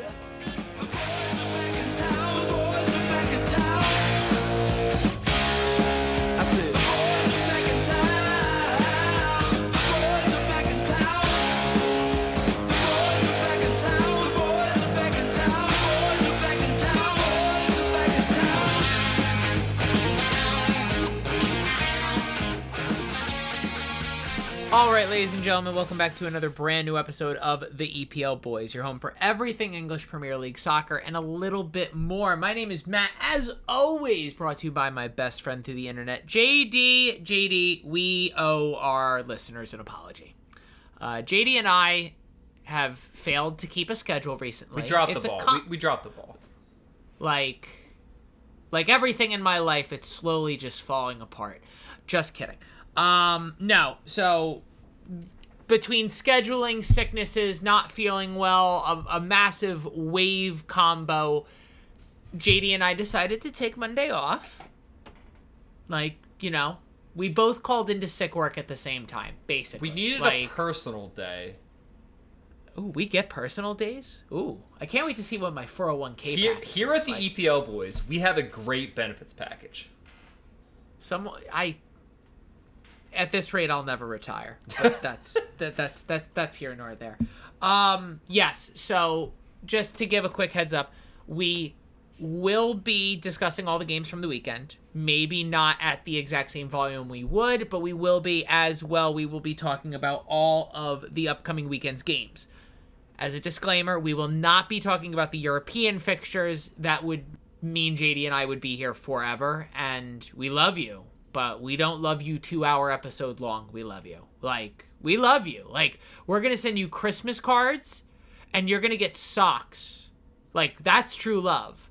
All right, ladies and gentlemen, welcome back to another brand new episode of the EPL Boys, your home for everything English Premier League soccer and a little bit more. My name is Matt, as always, brought to you by my best friend through the internet, JD. JD, we owe our listeners an apology. Uh, JD and I have failed to keep a schedule recently. We dropped It's the ball. con- we, we dropped the ball. like like everything in my life it's slowly just falling apart just kidding um no so between scheduling sicknesses not feeling well a, a massive wave combo jd and i decided to take monday off like you know we both called into sick work at the same time basically We needed like, a personal day. ooh we get personal days ooh i can't wait to see what my 401k Here, here at the like. EPL boys, we have a great benefits package. Some I at this rate I'll never retire. But that's that, that's that that's here nor there. Um yes, so just to give a quick heads up, we will be discussing all the games from the weekend. Maybe not at the exact same volume we would, but we will be as well. We will be talking about all of the upcoming weekend's games. As a disclaimer, we will not be talking about the European fixtures. That would mean JD and I would be here forever, and we love you, but we don't love you two hour episode long. We love you. Like, we love you. Like, we're going to send you Christmas cards, and you're going to get socks. Like, that's true love.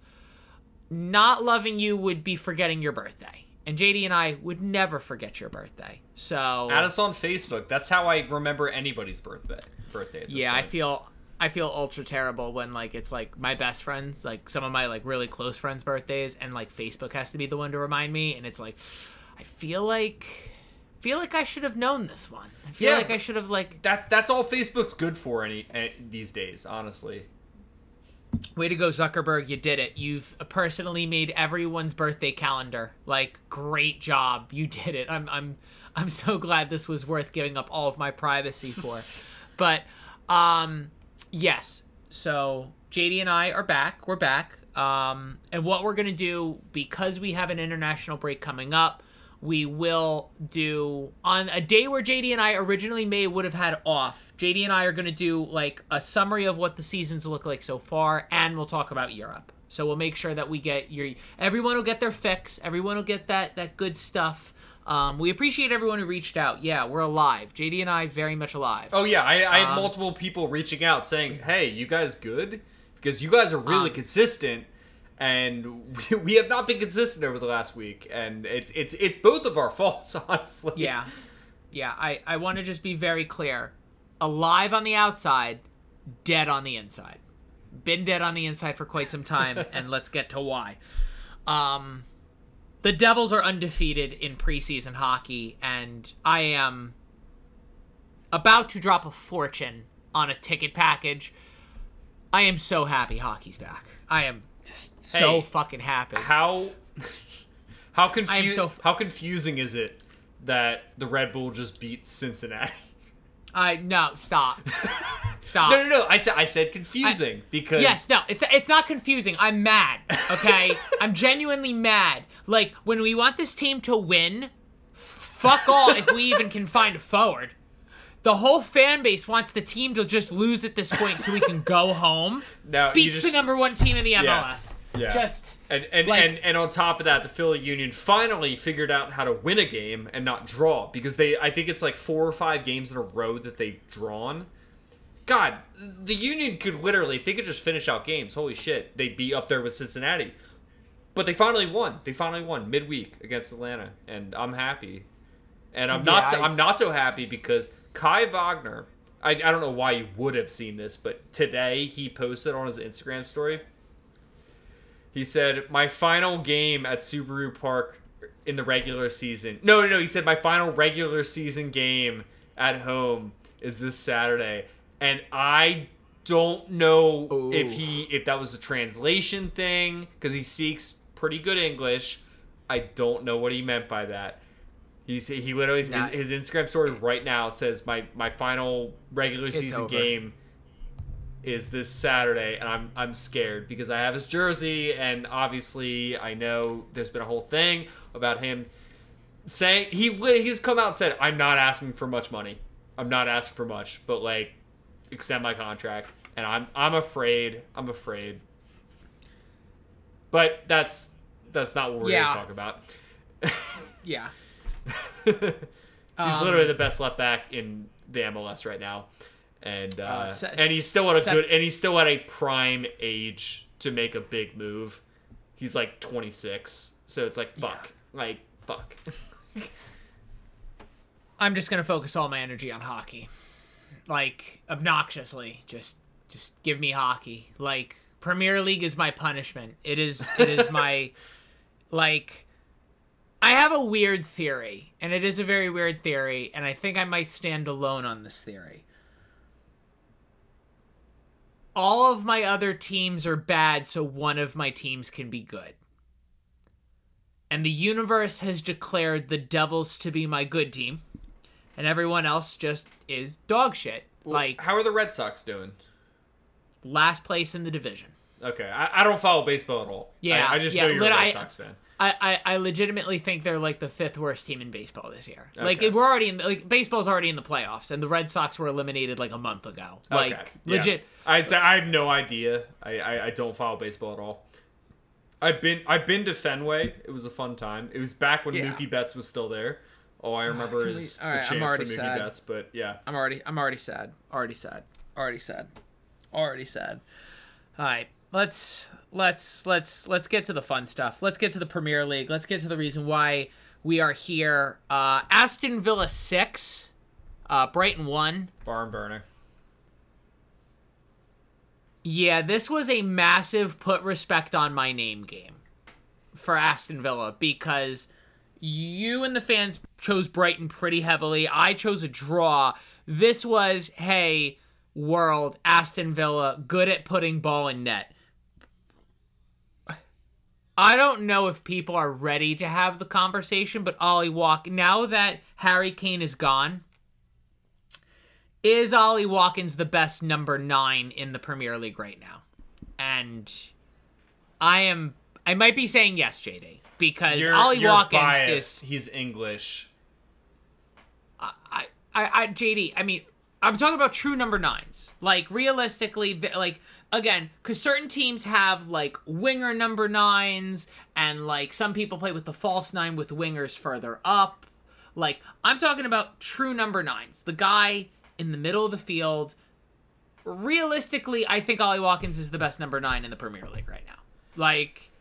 Not loving you would be forgetting your birthday. And JD and I would never forget your birthday. So Add us on Facebook. That's how I remember anybody's birthday. Birthday. At this yeah i feel i feel ultra terrible when like it's like my best friends like some of my like really close friends birthdays and like facebook has to be the one to remind me and it's like i feel like feel like i should have known this one i feel Yeah, like i should have like That's that's all Facebook's good for any, any these days. Honestly. way to go zuckerberg you did it you've personally made everyone's birthday calendar like great job you did it i'm i'm i'm so glad this was worth giving up all of my privacy for But um yes. So JD and I are back. We're back. Um and what we're going to do because we have an international break coming up, we will do on a day where JD and I originally may would have had off. JD and I are going to do like a summary of what the seasons look like so far and we'll talk about Europe. So we'll make sure that we get your everyone will get their fix. Everyone will get that that good stuff. Um, we appreciate everyone who reached out. Yeah, we're alive. JD and I very much alive. Oh yeah, I, I had Um, multiple people reaching out saying, "Hey, you guys good?" Because you guys are really Um, consistent, and we, have not been consistent over the last week, and it's it's it's both of our faults, honestly. Yeah. Yeah, I, I want to just be very clear. Alive on the outside, dead on the inside. Been dead on the inside for quite some time, and let's get to why. Um, the Devils are undefeated in preseason hockey, and I am about to drop a fortune on a ticket package. I am so happy hockey's back. I am just so fucking happy. How how confusing so- how confusing is it that the Red Bull just beat Cincinnati? I no, stop. Stop. No, no, no. I said I said confusing because Yes, no, it's it's not confusing. I'm mad. Okay, I'm genuinely mad. Like when we want this team to win, fuck all if we even can find a forward. The whole fan base wants the team to just lose at this point so we can go home. now you Beats just, the number one team in the MLS. Yeah. Yeah. Just And and, Like- and and on top of that, the Philly Union finally figured out how to win a game and not draw because they I think it's like four or five games in a row that they've drawn. God, the Union could literally if they could just finish out games, holy shit, they'd be up there with Cincinnati. But they finally won. They finally won midweek against Atlanta, and I'm happy. And I'm not so, I- I'm not so happy because Kai Wagner. I, I don't know why you would have seen this, but today he posted on his Instagram story. He said, "My final game at Subaru Park in the regular season." No, no, no. He said, "My final regular season game at home is this Saturday," and I don't know Ooh. if he if that was a translation thing because he speaks pretty good English. I don't know what he meant by that. He's he literally his, Not- his Instagram story right now says my my final regular season game is this Saturday, and I'm I'm scared because I have his jersey, and obviously I know there's been a whole thing about him saying he he's come out and said I'm not asking for much money. I'm not asking for much, but like extend my contract, and I'm I'm afraid. I'm afraid. But that's that's not what we're Yeah. gonna talk about. Yeah. He's Um, literally the best left back in the MLS right now, and uh, Uh, se- and he's still at a se- good and he's still at a prime age to make a big move. He's like 26, so it's like fuck, like fuck. I'm just gonna focus all my energy on hockey, like obnoxiously. Just, just give me hockey. Like Premier League is my punishment. It is, it is my, like. I have a weird theory, and it is a very weird theory, and I think I might stand alone on this theory. All of my other teams are bad, so one of my teams can be good. And the universe has declared the Devils to be my good team, and everyone else just is dog shit. Like How are the Red Sox doing? last place in the division. Okay, I, I don't follow baseball at all. Yeah, I, I just yeah, know you're a Red Sox fan. I, I, I legitimately think they're like the fifth worst team in baseball this year. Like we're already in like baseball's already in the playoffs, and the Red Sox were eliminated like a month ago. Like Okay, yeah. legit. I say- I have no idea. I, I I don't follow baseball at all. I've been I've been to Fenway. It was a fun time. It was back when Yeah. Mookie Betts was still there. All I oh, remember can we- is all the right, I'm chance already for Mookie sad. Betts. But yeah, I'm already I'm already sad. Already sad. Already sad. Already sad. All right. Let's let's let's let's get to the fun stuff. Let's get to the Premier League. Let's get to the reason why we are here. Uh Aston Villa 6, uh Brighton 1. barn burner. Yeah, this was a massive put respect on my name game for Aston Villa because you and the fans chose Brighton pretty heavily. I chose a draw. This was, hey, world, Aston Villa, good at putting ball in net. I don't know if people are ready to have the conversation, but Ollie Walk, now that Harry Kane is gone, is Ollie Watkins the best number nine in the Premier League right now? And I am I might be saying yes, JD, because You're, Ollie you're Watkins biased. is He's English. I, I I JD, I mean I'm talking about true number nines. Like realistically, like again, because certain teams have like winger number nines, and like some people play with the false nine with wingers further up. Like I'm talking about true number nines, the guy in the middle of the field. Realistically, I think Ollie Watkins is the best number nine in the Premier League right now. Like,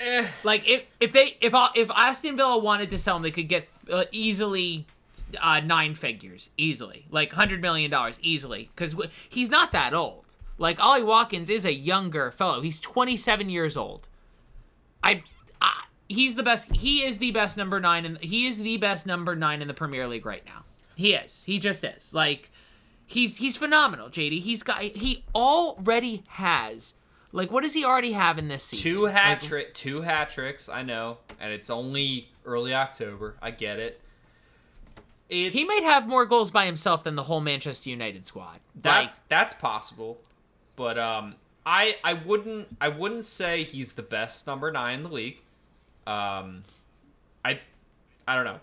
Eh. like if if they if if Aston Villa wanted to sell him, they could get uh, easily uh, nine figures, easily, like hundred million dollars, easily, because w- he's not that old. Like Ollie Watkins is a younger fellow. He's twenty seven years old. I, I he's the best. He is the best number nine, and he is the best number nine in the Premier League right now. He is. He just is. Like he's he's phenomenal, JD. He's got he already has. Like, what does he already have in this season? Two hat Like, trick, two hat tricks. I know, and it's only early October. I get it. It's, He might have more goals by himself than the whole Manchester United squad. That's Like, that's possible, but um, I I wouldn't I wouldn't say he's the best number nine in the league. Um, I I don't know.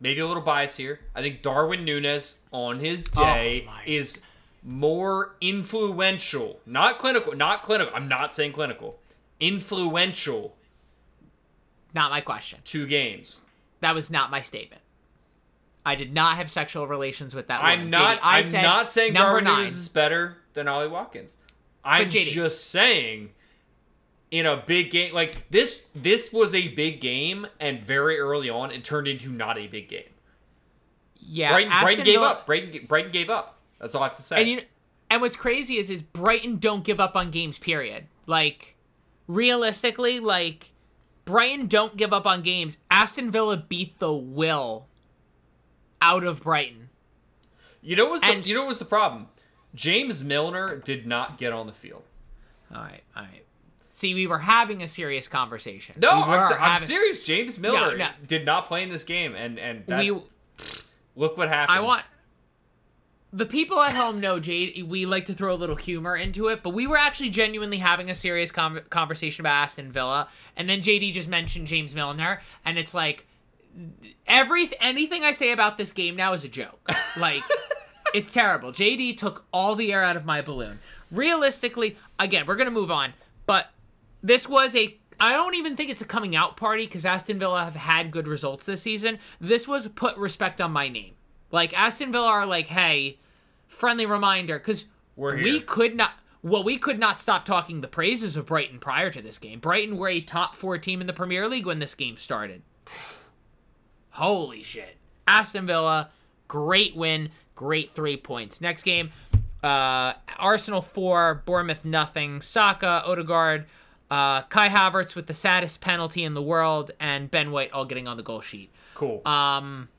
Maybe a little bias here. I think Darwin Nunez on his day Oh is more influential, not clinical, not clinical. I'm not saying clinical. Influential not my question. two games. That was not my statement. I did not have sexual relations with that. I'm woman. not. JD, I I'm said not saying number Darwin nine. Nunez is better than Ollie Watkins. I'm just saying, in a big game like this, this was a big game, and very early on, it turned into not a big game. yeah, Brighton, Brighton gave Villa- up. Brighton, Brighton gave up. That's all I have to say. And you, and what's crazy is, is Brighton don't give up on games. Period. Like, realistically, like Brighton don't give up on games. Aston Villa beat the will out of Brighton. you know what was the, you know what was the problem? James Milner did not get on the field. All right, all right. See, we were having a serious conversation. No, we I'm, I'm serious. James Milner no. did not play in this game, and and that, We, look what happens. I want the people at home know Jade. We like to throw a little humor into it, but we were actually genuinely having a serious con- conversation about Aston Villa, and then JD just mentioned James Milner, and it's like every anything I say about this game now is a joke. Like it's terrible. JD took all the air out of my balloon. Realistically, again, we're gonna move on, but this was a. I don't even think it's a coming out party because Aston Villa have had good results this season. This was put respect on my name. Like Aston Villa are like, hey, friendly reminder because here. could not. Well, we could not stop talking the praises of Brighton prior to this game. Brighton were a top four team in the Premier League when this game started. Holy shit. Aston Villa, great win, great three points. Next game, uh, Arsenal 4, Bournemouth nothing. Saka, Odegaard, uh, Kai Havertz with the saddest penalty in the world, and Ben White all getting on the goal sheet. cool. Um,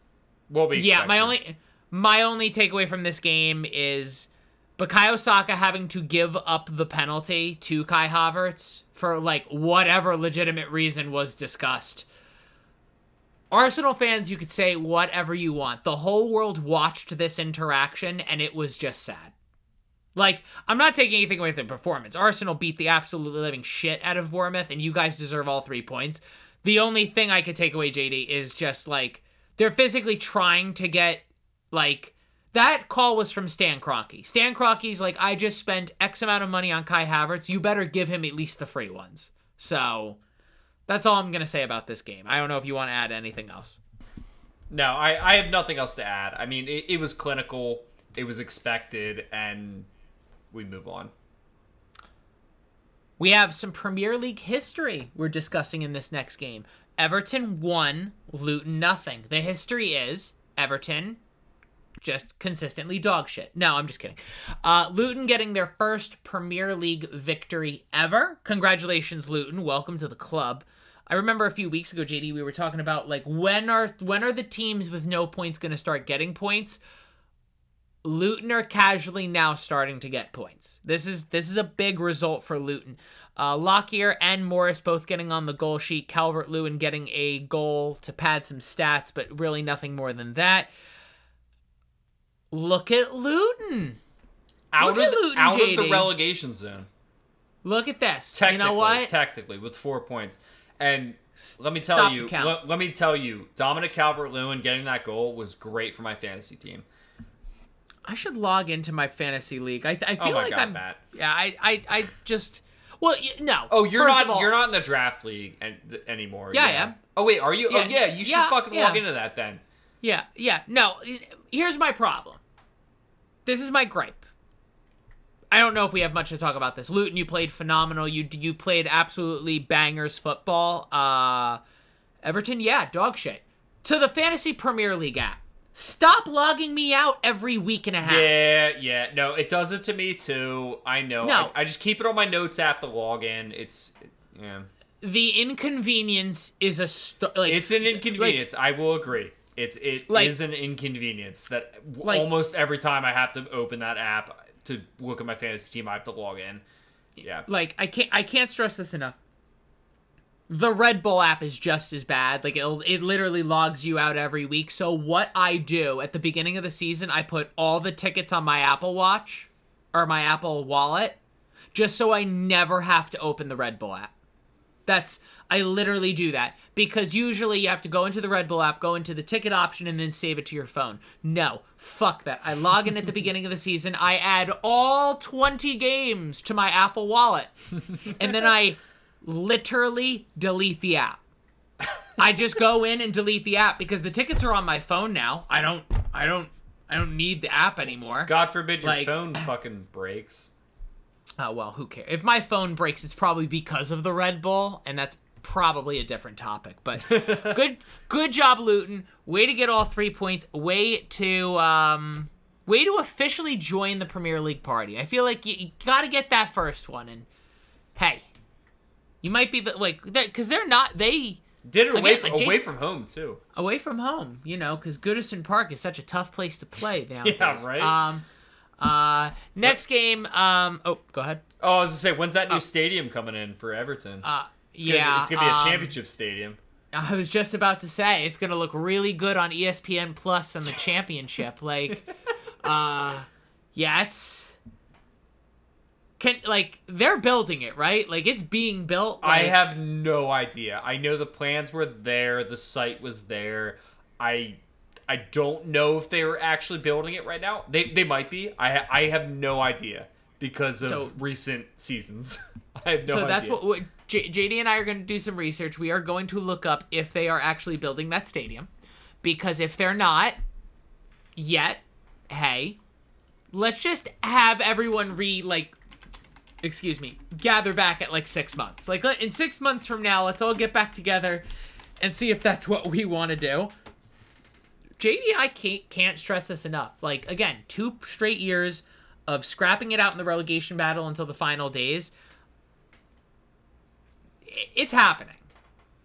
what we yeah, my only my only takeaway from this game is Bukayo Saka having to give up the penalty to Kai Havertz for like whatever legitimate reason was discussed. Arsenal fans, you could say whatever you want. The whole world watched this interaction and it was just sad. Like, I'm not taking anything away from the performance. Arsenal beat the absolutely living shit out of Bournemouth, and you guys deserve all three points. The only thing I could take away, JD, is just like they're physically trying to get like that call was from Stan Kroenke. Stan Kroenke's like, I just spent X amount of money on Kai Havertz. You better give him at least the free ones. So that's all I'm gonna say about this game. I don't know if you want to add anything else. No, I, I have nothing else to add. I mean, it, it was clinical, it was expected, and we move on. We have some Premier League history we're discussing in this next game. Everton won, Luton nothing. The history is Everton just consistently dog shit. No, I'm just kidding. Uh, Luton getting their first Premier League victory ever. Congratulations, Luton. Welcome to the club. I remember a few weeks ago, JD, we were talking about like when are when are the teams with no points going to start getting points? Luton are casually now starting to get points. This is this is a big result for Luton. Uh, Lockyer and Morris both getting on the goal sheet. Calvert Lewin getting a goal to pad some stats, but really nothing more than that. Look at Luton. Out Look of at the, Luton, out of the relegation zone. Look at this. Technically, you know what? technically, with four points. And let me tell Stop you, let, let me tell you, Dominic Calvert-Lewin getting that goal was great for my fantasy team. I should log into my fantasy league. I, I oh feel Oh like God, I'm. Matt. Yeah, I, I, I just. Well, no. Oh, you're First not all- you're not in the draft league an- th- anymore. Yeah, I am. Oh wait, are you? Oh, yeah, oh yeah, you should yeah, fucking yeah. log into that then. Yeah, yeah. No, here's my problem. This is my gripe. I don't know if we have much to talk about this. Luton, you played phenomenal. You you played absolutely bangers football. Uh, Everton, yeah, dog shit. To the fantasy Premier League app. Stop logging me out every week and a half. Yeah, yeah. No, it does it to me too. I know. No. I, I just keep it on my notes app to log in. It's yeah. The inconvenience is a st- like It's an inconvenience. I will agree. It's it is Like- an inconvenience that w- Like- almost every time I have to open that app to look at my fantasy team, I have to log in. Yeah. like I can't I can't stress this enough. The Red Bull app is just as bad. Like it it literally logs you out every week. So what I do at the beginning of the season, I put all the tickets on my Apple Watch or my Apple Wallet just so I never have to open the Red Bull app. That's I literally do that because usually you have to go into the Red Bull app, go into the ticket option, and then save it to your phone. No, fuck that. I log in at the beginning of the season. I add all 20 games to my Apple Wallet, and then I literally delete the app. I just go in and delete the app because the tickets are on my phone now. I don't, I don't, I don't need the app anymore. God forbid your Like- phone fucking breaks. Oh well, who cares? If my phone breaks, it's probably because of the Red Bull, and that's probably a different topic. But good, good job, Luton. Way to get all three points. Way to um, way to officially join the Premier League party. I feel like you, you got to get that first one, and hey, you might be the like that because they're not they Did it away Again, like, away from home too. away from home, you know, because Goodison Park is such a tough place to play nowadays. Yeah, right? Um, Uh, next game. Um, oh, go ahead. Oh, I was gonna say, when's that new stadium coming in for Everton? Uh, It's gonna be- yeah, it's gonna be a um, championship stadium. I was just about to say it's gonna look really good on ESPN Plus and the championship. like, uh, yeah, it's can like they're building it right. Like it's being built. I have no idea. I know the plans were there, the site was there. I I don't know if they are actually building it right now. They they might be. I I have no idea because of So- recent seasons. I have no idea. so idea. that's what, what J- JD and I are going to do some research. We are going to look up if they are actually building that stadium, because if they're not yet, hey, let's just have everyone re like, excuse me, gather back at like six months. Like in six months from now, let's all get back together and see if that's what we want to do. JD, I can't can't stress this enough. Like again, two straight years of scrapping it out in the relegation battle until the final days. It's happening.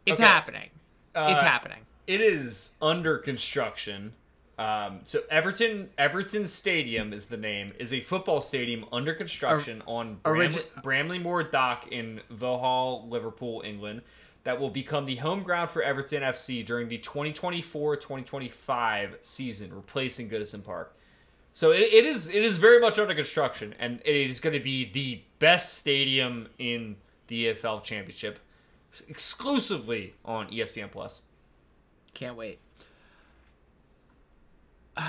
It's Okay. happening. it's Uh, happening. It is under construction. Um, so Everton Everton Stadium is the name. Is a football stadium under construction on Bramley, origi- Bramley Moore Dock in Vauxhall, Liverpool, England. That will become the home ground for Everton FC during the 2024-2025 season, replacing Goodison Park. So it, it is it is very much under construction, and it is going to be the best stadium in the EFL Championship, exclusively on ESPN Plus. Can't wait.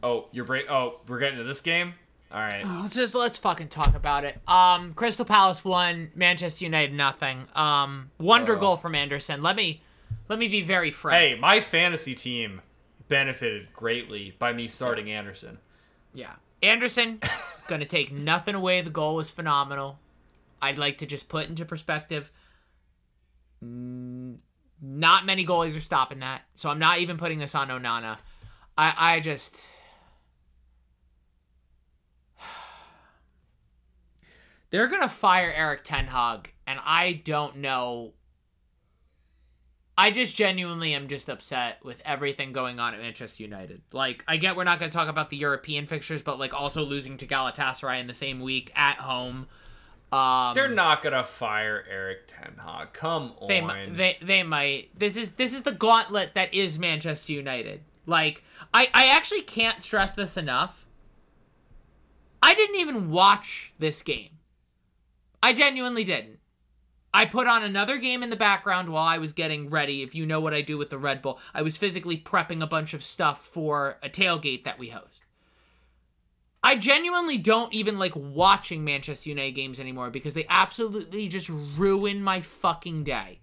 Oh, you're break. Oh, we're getting to this game. All right. Let's just let's fucking talk about it. Um, Crystal Palace won, Manchester United nothing. Um, wonder Oh. goal from Andersen. Let me let me be very frank. Hey, my fantasy team benefited greatly by me starting Andersen. Yeah. Andersen, gonna take nothing away. The goal was phenomenal. I'd like to just put into perspective. Not many goalies are stopping that, so I'm not even putting this on Onana. I I just. They're gonna fire Erik Ten Hag, and I don't know. I just genuinely am just upset with everything going on at Manchester United. Like, I get we're not going to talk about the European fixtures, but like also losing to Galatasaray in the same week at home. Um, They're not gonna fire Erik Ten Hag. Come on. they, mi- they they might. This is this is the gauntlet that is Manchester United. Like, I I actually can't stress this enough. I didn't even watch this game. I genuinely didn't. I put on another game in the background while I was getting ready. If you know what I do with the Red Bull, I was physically prepping a bunch of stuff for a tailgate that we host. I genuinely don't even like watching Manchester United games anymore because they absolutely just ruin my fucking day.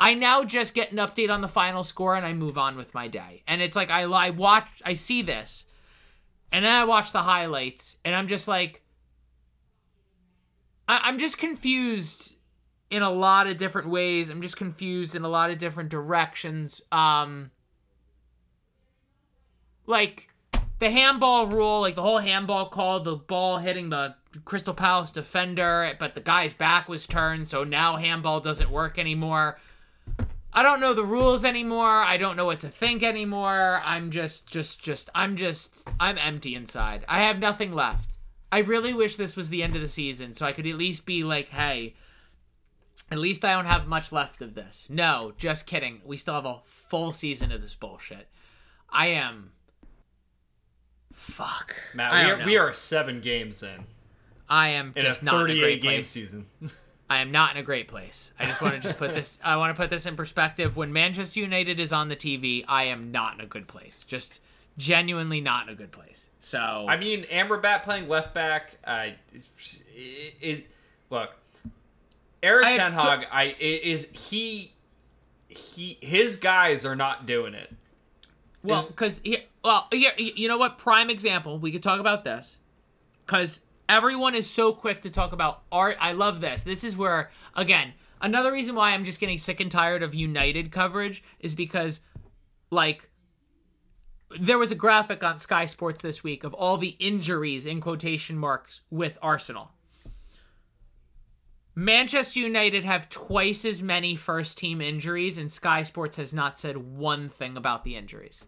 I now just get an update on the final score and I move on with my day. And it's like I I watch I see this and then I watch the highlights and I'm just like I, I'm just confused in a lot of different ways. I'm just confused in a lot of different directions. Um like the handball rule, like the whole handball call, the ball hitting the Crystal Palace defender, but the guy's back was turned, so now handball doesn't work anymore. I don't know the rules anymore. I don't know what to think anymore. I'm just, just, just, I'm just, I'm empty inside. I have nothing left. I really wish this was the end of the season so I could at least be like, hey, at least I don't have much left of this. No, just kidding. We still have a full season of this bullshit. I am. Fuck. Matt, we are, we are seven games in I am in just a not in a 38 great game place. season. I am not in a great place. I just want to just put this. I want to put this in perspective. When Manchester United is on the TV, I am not in a good place. Just genuinely not in a good place. So I mean, Amrabat playing left back. Uh, it, it, look, Erik I Ten Hag. I i- is he he his guys are not doing it. Well, because well, here, you know what? Prime example. We could talk about this because everyone is so quick to talk about art. I love this. This is where again another reason why I'm just getting sick and tired of United coverage is because like there was a graphic on Sky Sports this week of all the injuries in quotation marks with Arsenal. Manchester United have twice as many first team injuries, and Sky Sports has not said one thing about the injuries.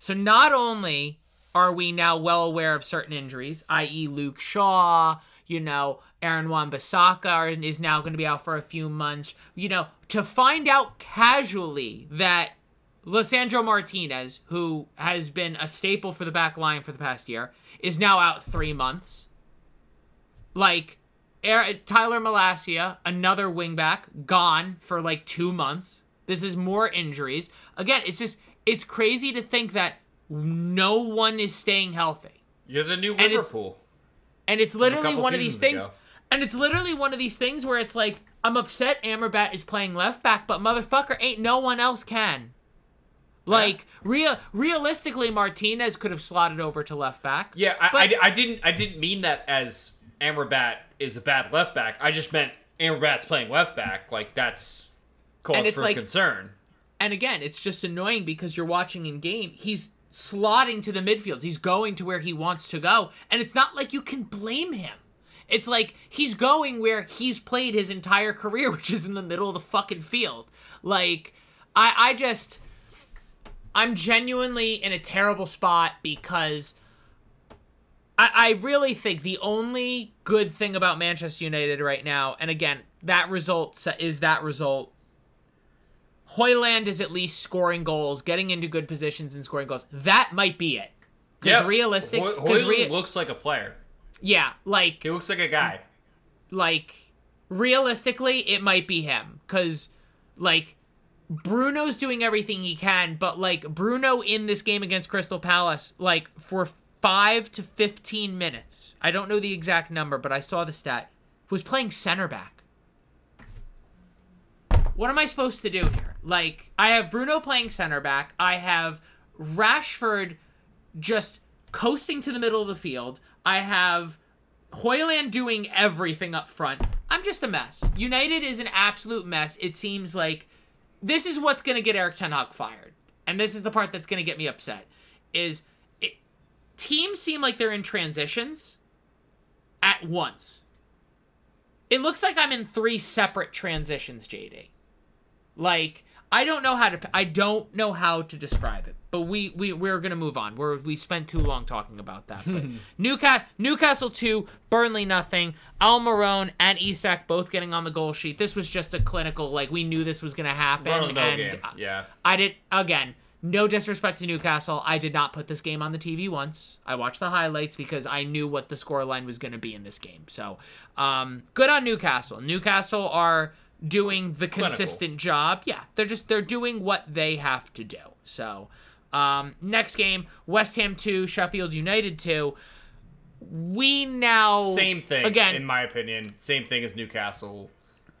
So not only are we now well aware of certain injuries, i.e., Luke Shaw, you know, Aaron Wan-Bissaka is now going to be out for a few months. You know, to find out casually that Lisandro Martinez, who has been a staple for the back line for the past year, is now out three months. Like, Tyrell Malacia, another wingback, gone for like two months. This is more injuries. Again, it's just, it's crazy to think that no one is staying healthy. You're the new Liverpool. And it's, and it's literally one of these things. Ago. And it's literally one of these things where it's like, I'm upset Amrabat is playing left back, but motherfucker, ain't no one else can. Like yeah. real, realistically, Martinez could have slotted over to left back. Yeah, I, but, I, I, didn't, I didn't mean that as Amrabat is a bad left back. I just meant Amrabat's playing left back. Like that's cause for like, concern. And again, it's just annoying because you're watching in game. He's slotting to the midfield. He's going to where he wants to go, and it's not like you can blame him. It's like he's going where he's played his entire career, which is in the middle of the fucking field. Like, I, I just, I'm genuinely in a terrible spot because I, I really think the only good thing about Manchester United right now, and again, that result is that result. Højlund is at least scoring goals, getting into good positions and scoring goals. That might be it. Because yeah, realistic, Højlund rea- looks like a player. Yeah, like he looks like a guy. Like realistically, it might be him because like Bruno's doing everything he can, but like Bruno in this game against Crystal Palace, like for five to fifteen minutes, I don't know the exact number, but I saw the stat, was playing center back. What am I supposed to do here? Like, I have Bruno playing center back. I have Rashford just coasting to the middle of the field. I have Højlund doing everything up front. I'm just a mess. United is an absolute mess. It seems like this is what's going to get Erik Ten Hag fired. And this is the part that's going to get me upset. Is it, teams seem like they're in transitions at once. It looks like I'm in three separate transitions, JD. Like I don't know how to I don't know how to describe it. But we we we're gonna move on. We're we spent too long talking about that. But Newcastle Newcastle two, Burnley nothing. Almiron and Isak both getting on the goal sheet. This was just a clinical like we knew this was gonna happen. and game. yeah, I did again. No disrespect to Newcastle, I did not put this game on the TV once. I watched the highlights because I knew what the scoreline was going to be in this game. So, um, good on Newcastle. Newcastle are doing the consistent Clinical. job. Yeah, they're just they're doing what they have to do. So, um, next game, West Ham 2, Sheffield United 2. We now same thing again in my opinion. Same thing as Newcastle.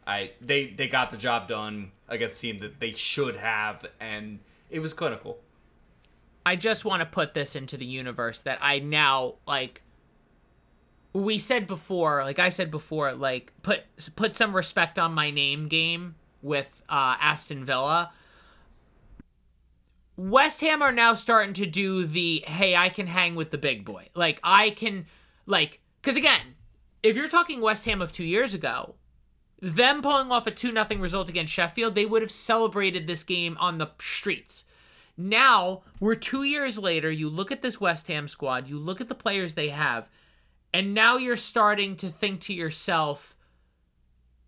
I they they got the job done against a team that they should have and it was clinical. I just want to put this into the universe that I now like we said before, like I said before, like put put some respect on my name game with uh, Aston Villa. West Ham are now starting to do the hey, I can hang with the big boy. Like I can like cuz again, if you're talking West Ham of 2 years ago, them pulling off a 2 nothing result against Sheffield, they would have celebrated this game on the streets. Now, we're 2 years later, you look at this West Ham squad, you look at the players they have, and now you're starting to think to yourself,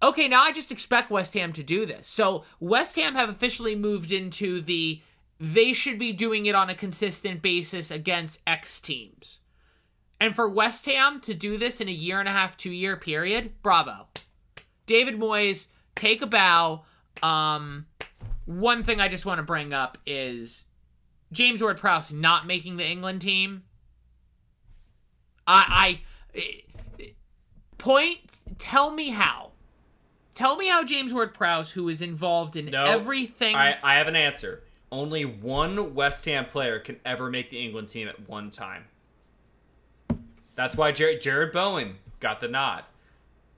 okay, now I just expect West Ham to do this. So, West Ham have officially moved into the they should be doing it on a consistent basis against X teams. And for West Ham to do this in a year and a half, two year period, bravo. David Moyes, take a bow. Um, one thing I just want to bring up is James Ward Prowse not making the England team. I, I point. Tell me how. Tell me how James Ward Prowse, who is involved in no, everything. I, I have an answer only one West Ham player can ever make the England team at one time. That's why Jarrod, Bowen got the nod.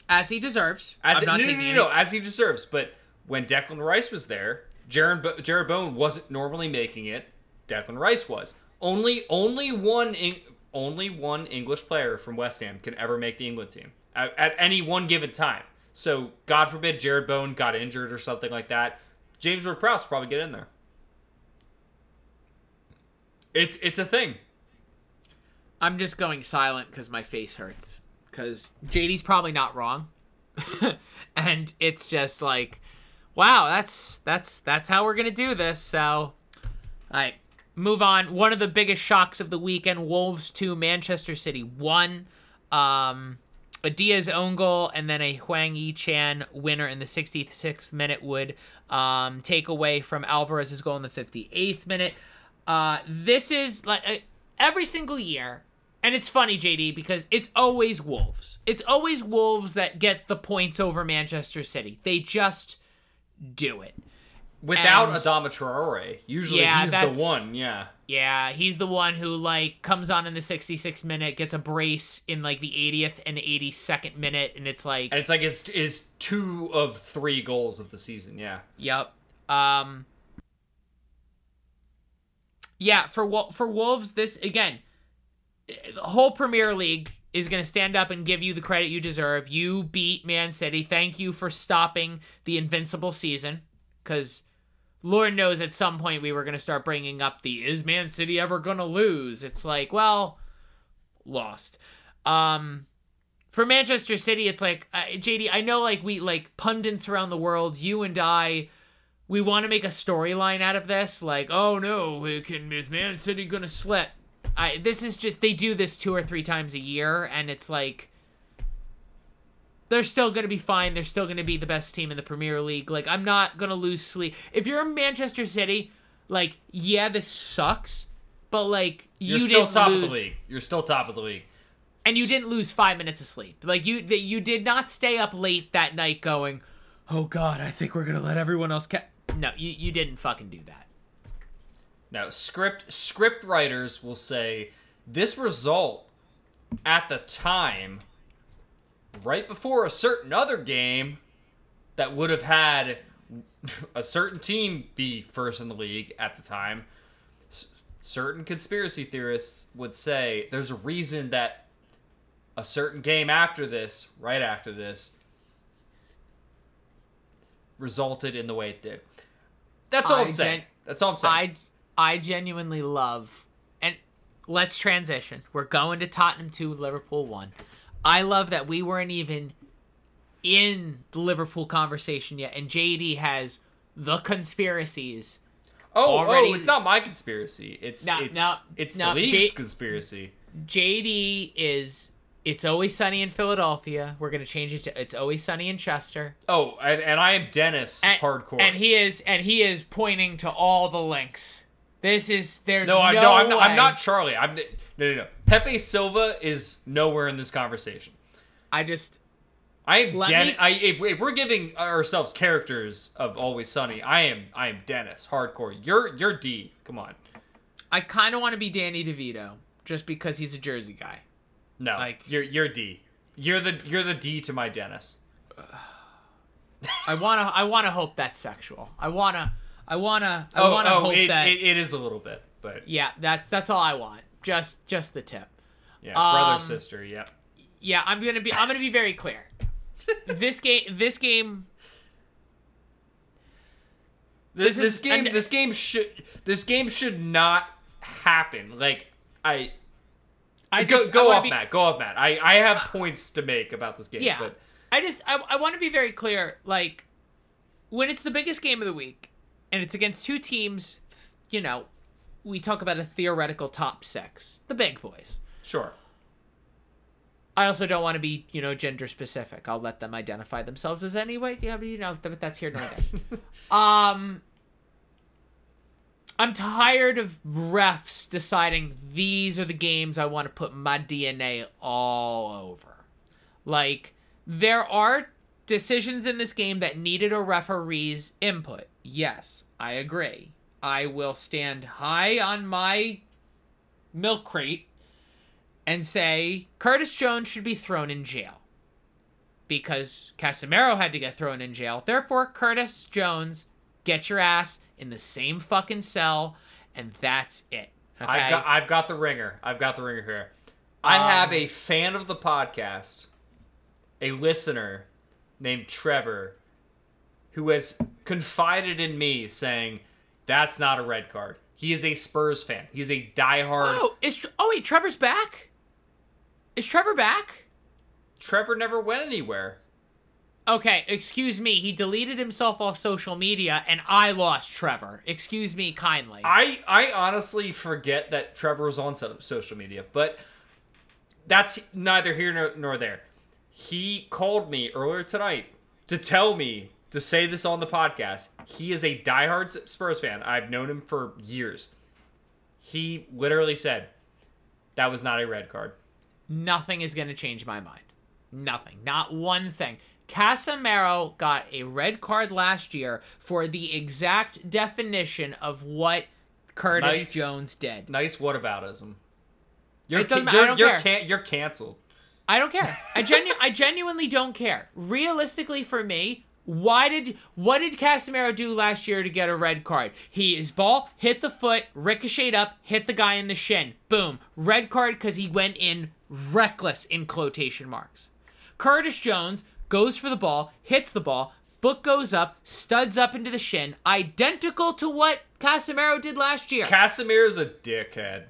As he deserves. As no, no, no, no, no, as he deserves. But when Declan Rice was there, Jarrod, Jarrod Bowen wasn't normally making it. Declan Rice was. Only only one only one English player from West Ham can ever make the England team at, at any one given time. So God forbid Jarrod Bowen got injured or something like that. James Ward-Prowse probably get in there. It's it's a thing. I'm just going silent because my face hurts. Because JD's probably not wrong, and it's just like, wow, that's that's that's how we're gonna do this. So, all right, move on. One of the biggest shocks of the weekend: Wolves two, Manchester City one. Um, a Dias own goal and then a Hwang Hee-chan winner in the 66th minute would um, take away from Alvarez's goal in the 58th minute. Uh, this is like uh, every single year, and it's funny, JD, because it's always Wolves. It's always Wolves that get the points over Manchester City. They just do it. Without And- Adama Traore, usually Yeah, he's the one. Yeah. Yeah, he's the one who like comes on in the 66th minute, gets a brace in like the 80th and 82nd minute, and it's like And it's like his is two of three goals of the season. Yeah. Yep. Um. Yeah, for for Wolves, this again, the whole Premier League is going to stand up and give you the credit you deserve. You beat Man City. Thank you for stopping the invincible season, because Lord knows at some point we were going to start bringing up the is Man City ever going to lose? It's like, well, lost. Um for Manchester City, it's like uh, JD. I know, like we like pundits around the world, you and I, we want to make a storyline out of this. Like, oh no, can is Man City gonna slip? I this is just they do this two or three times a year, and it's like they're still gonna be fine. They're still gonna be the best team in the Premier League. Like, I'm not gonna lose sleep. If you're in Manchester City, like, yeah, this sucks, but like You're you still didn't top lose of the league. You're still top of the league. and you didn't lose five minutes of sleep. Like you, you did not stay up late that night going, "Oh God, I think we're gonna let everyone else." Ca-. No, you you didn't fucking do that. Now, script script writers will say this result at the time, right before a certain other game that would have had a certain team be first in the league at the time. s- Certain conspiracy theorists would say there's a reason that a certain game after this, right after this, resulted in the way it did. That's all I I'm saying. gen- That's all I'm saying. I I genuinely love and let's transition. We're going to Tottenham two, Liverpool one. I love that we weren't even in the Liverpool conversation yet, and JD has the conspiracies. Oh, oh already- oh, it's not my conspiracy. It's No, it's no, it's no, the league's J- conspiracy. JD is it's always sunny in Philadelphia. We're gonna change it to it's always sunny in Chester. Oh, and, and I am Dennis and, hardcore. and he is and he is pointing to all the links. This is there's no, no, I'm no, I'm not, I'm not Charlie. I'm no, no, no. Pepe Silvia is nowhere in this conversation. I just I am Let Den- me- I if, if we're giving ourselves characters of Always Sunny, I am I am Dennis hardcore. You're you're D. Come on. I kind of want to be Danny DeVito just because he's a Jersey guy. No, Like- you're you're D. You're the you're the D to my Dennis. I wanna I wanna hope that's sexual. I wanna I wanna I Oh, wanna oh, hope it, that it, it is a little bit, but yeah that's that's all I want. Just just the tip. yeah, brother Um, sister, Yep. Yeah, I'm gonna be I'm gonna be very clear. this game this game This, This this is- game this game should this game should not happen. Like I I go just I go wanna off be- Matt, go off Matt. I I have points to make about this game, Yeah. but I just I, I want to be very clear like when it's the biggest game of the week and it's against two teams, you know, we talk about a theoretical top 6, the big boys. sure. I also don't want to be, you know, gender specific. I'll let them identify themselves as anyway. Yeah, but you know, but that's here nor there. um, I'm tired of refs deciding these are the games I want to put my DNA all over. Like, there are decisions in this game that needed a referee's input. Yes, I agree. I will stand high on my milk crate and say Curtis Jones should be thrown in jail because Casemiro had to get thrown in jail. Therefore, Curtis Jones, get your ass in the same fucking cell, and that's it. Okay. I've got I've got the ringer. I've got the ringer here. I Um, have a fan of the podcast, a listener named Trevor, who has confided in me saying that's not a red card. He is a Spurs fan. He's a diehard. Oh, is oh wait, Trevor's back. Is Trevor back? Trevor never went anywhere. Okay, excuse me. He deleted himself off social media, and I lost Trevor. Excuse me kindly. I I honestly forget that Trevor was on so- social media, but that's neither here nor, nor there. He called me earlier tonight to tell me to say this on the podcast. He is a diehard Spurs fan. I've known him for years. He literally said that was not a red card. Nothing is going to change my mind. Nothing. Not one thing. Casemiro got a red card last year for the exact definition of what Curtis Nice. Jones did. Nice whataboutism. You're ca- you're you're, can- you're canceled. I don't care. I genu- I genuinely don't care. Realistically, for me, why did what did Casemiro do last year to get a red card? He his ball hit the foot, ricocheted up, hit the guy in the shin. Boom, red card because he went in reckless in quotation marks. Curtis Jones goes for the ball, hits the ball, foot goes up, studs up into the shin, identical to what Casemiro did last year. Casemiro's a dickhead.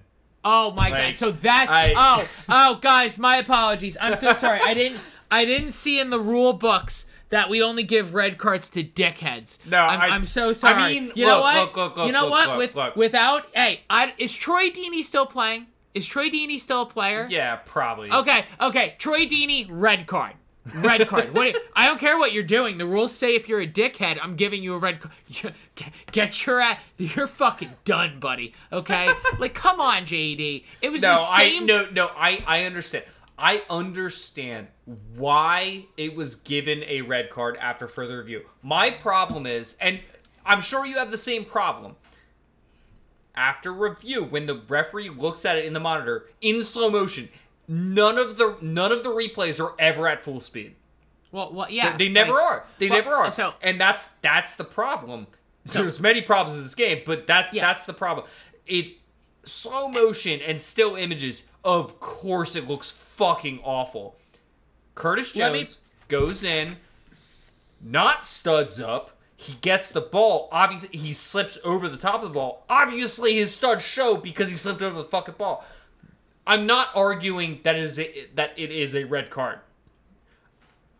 Oh my god! So that's I- oh oh guys, my apologies. I'm so sorry. I didn't I didn't see in the rule books that we only give red cards to dickheads. No, I'm, I- I'm so sorry. I mean, you know look, what? look, look, look, you know what? With without hey, I, is Troy Deeney still playing? Is Troy Deeney still a player? Yeah, probably. Okay, okay. Troy Deeney, red card. Red card. What? I don't care what you're doing. The rules say if you're a dickhead, I'm giving you a red card. Get your ass. You're fucking done, buddy. Okay. like, come on, JD. It was No, the same. I no no I I understand. I understand why it was given a red card after further review. My problem is, and I'm sure you have the same problem. After review, when the referee looks at it in the monitor in slow motion, none of the none of the replays are ever at full speed. Well, well, yeah. They never like- are. They well, never are. so- and that's that's the problem. There's many problems in this game, but that's Yeah. that's the problem. It's slow motion and still images. Of course, it looks fucking awful. Curtis Let me- Jones goes in, not studs up. He gets the ball. Obviously, he slips over the top of the ball. Obviously, his studs show because he slipped over the fucking ball. I'm not arguing that it is a, that it is a red card.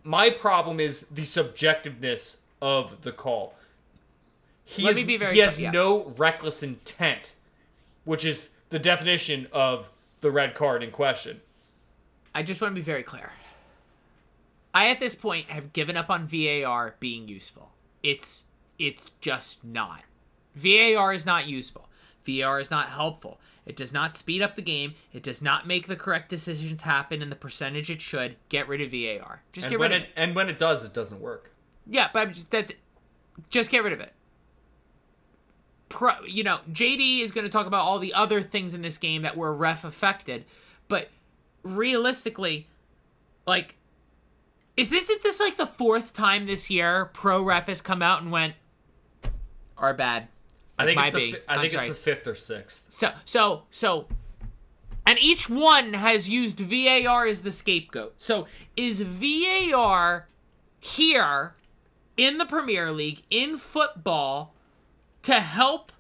My problem is the subjectiveness of the call. He, Let is- me be very he has yeah. no reckless intent, which is the definition of the red card in question. I just want to be very clear. I at this point have given up on VAR being useful. It's it's just not. VAR is not useful. VAR is not helpful. It does not speed up the game. It does not make the correct decisions happen in the percentage it should. Get rid of VAR. Just And get rid of it, it. and when it does, it doesn't work. Yeah, but just, that's just get rid of it. Pro, you know, JD is going to talk about all the other things in this game that were ref affected, but realistically, like, is this is this like the fourth time this year pro ref has come out and went, are bad." I think it's the, I think it's the fifth or sixth. So so so and each one has used VAR as the scapegoat. So is VAR here in the Premier League in football to help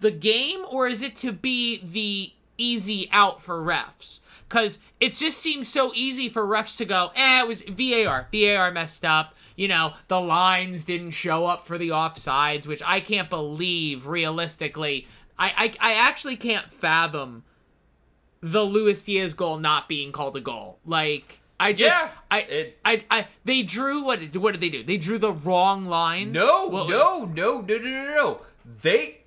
the game or is it to be the easy out for refs? Cuz it just seems so easy for refs to go, "Eh, it was VAR. VAR messed up." You know, the lines didn't show up for the offsides, which I can't believe realistically. I I, I actually can't fathom the Luis Diaz goal not being called a goal. Like I just Yeah, I, it- I I they drew what did- what did they do? They drew the wrong lines. No, What- no, no, no, no, no, no. They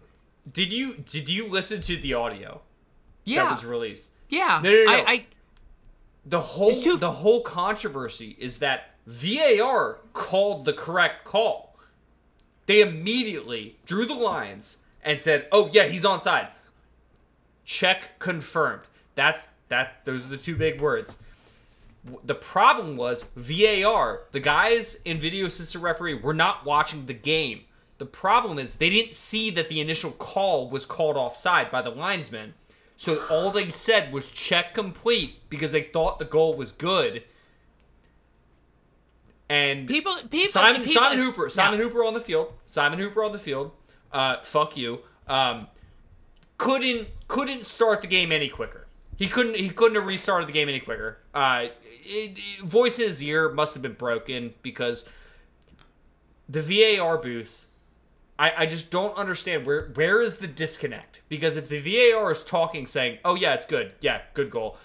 did you did you listen to the audio Yeah. that was released? yeah. No, no, no. I, I The whole too- the whole controversy is that VAR called the correct call. They immediately drew the lines and said, "Oh yeah, he's onside." Check confirmed. That's that. Those are the two big words. The problem was VAR. The guys in video assistant referee were not watching the game. The problem is they didn't see that the initial call was called offside by the linesman. So all they said was check complete because they thought the goal was good. And people people Simon people, Simon Hooper Simon. Hooper on the field. Simon Hooper on the field. Uh, fuck you. Um, couldn't couldn't start the game any quicker. He couldn't he couldn't have restarted the game any quicker. Uh, it, it- voice in his ear must have been broken because the VAR booth. I, I just don't understand where where is the disconnect because if the VAR is talking saying oh yeah it's good yeah good goal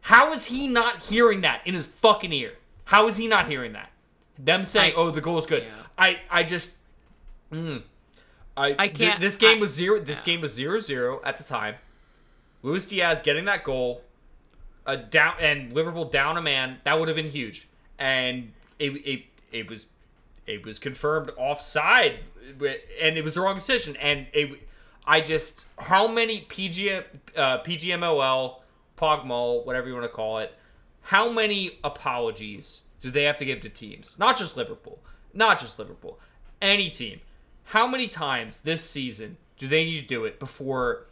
how is he not hearing that in his fucking ear how is he not hearing that them saying I- oh the goal is good Yeah. I I just mm, I I can't- this game I- was zero this game was zero zero at the time Luis Diaz getting that goal a down and Liverpool down a man, that would have been huge. And it it, it was it was confirmed offside, and it was the wrong decision. And it, I just how many PGM uh, PGMOL Pogmol whatever you want to call it, how many apologies do they have to give to teams? Not just Liverpool, not just Liverpool, any team. How many times this season do they need to do it before?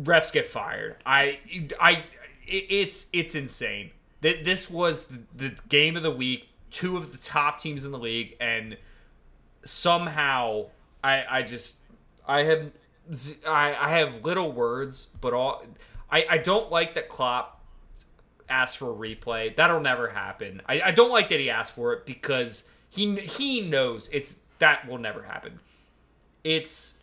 refs get fired. I, I, it's it's insane. That this was the, game of the week. Two of the top teams in the league, and somehow I, I just, I have, I, I have little words, but all, I, I don't like that Klopp asked for a replay. That'll never happen. I, I don't like that he asked for it because he he knows it's that will never happen. It's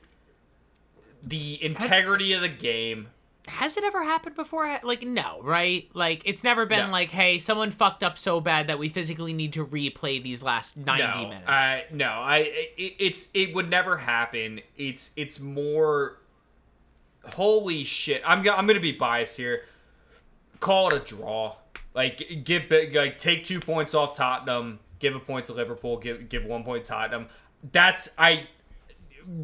the integrity of the game. Has it ever happened before? Like, no, right? Like, it's never been No. like, hey, someone fucked up so bad that we physically need to replay these last 90 no, minutes. I no, I it, it's it would never happen. It's it's more. Holy shit! I'm I'm gonna be biased here. Call it a draw. Like give like take two points off Tottenham. Give a point to Liverpool. Give give one point to Tottenham. That's I.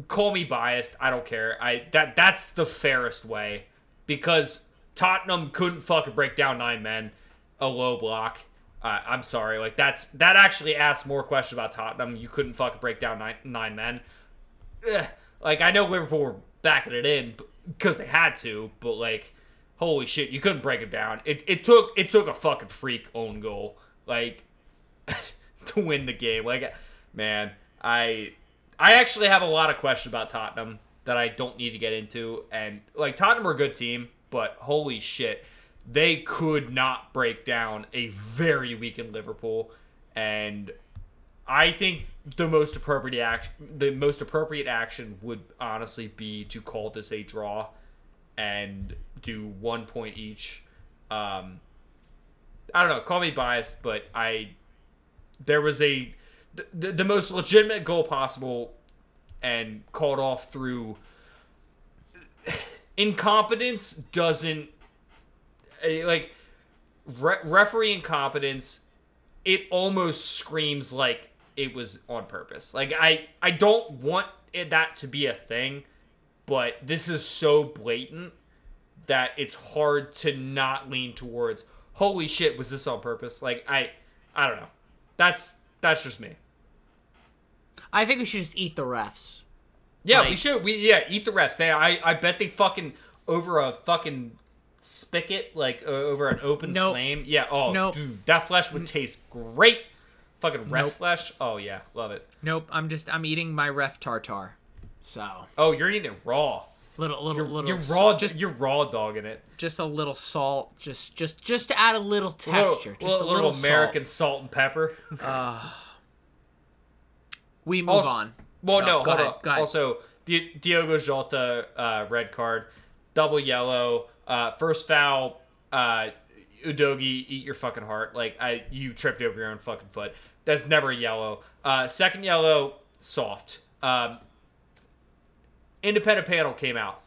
Call me biased. I don't care. I that that's the fairest way because Tottenham couldn't fucking break down nine men, a low block. Uh, I'm sorry, like that's that actually asks more questions about Tottenham. You couldn't fucking break down nine nine men. Ugh. Like I know Liverpool were backing it in because they had to, but like, holy shit, you couldn't break it down. It it took it took a fucking freak own goal like to win the game. Like, man, I I actually have a lot of questions about Tottenham that I don't need to get into. And like Tottenham are a good team, but holy shit, they could not break down a very weakened Liverpool. And I think the most appropriate action, the most appropriate action would honestly be to call this a draw and do one point each. Um, I don't know. Call me biased, but I there was a the, the most legitimate goal possible and called off through incompetence doesn't eh, like re- referee incompetence it almost screams like it was on purpose like i i don't want it, that to be a thing but this is so blatant that it's hard to not lean towards holy shit was this on purpose like i i don't know that's that's just me I think we should just eat the refs. Yeah, Like- we should. We yeah, eat the refs. They, I, I bet they fucking over a fucking spigot, like uh, over an open Nope. flame. Yeah. Oh, Nope. dude, that flesh would taste great. Fucking ref Nope. flesh. Oh yeah, love it. Nope, I'm just I'm eating my ref tartar. So Oh, you're eating it raw. little little You're, little you're raw. just you're raw dogging it. just a little salt, just just just to add a little little- texture, just little, a little, American Salt. salt and pepper. We move Also- on. Well, no, go hold ahead, on. go ahead. Also, Di- Diogo Jota, uh, red card, double yellow, uh, first foul. Uh, Udogie, eat your fucking heart. Like I, you tripped over your own fucking foot. That's never a yellow. Uh, second yellow, soft. Um, independent panel came out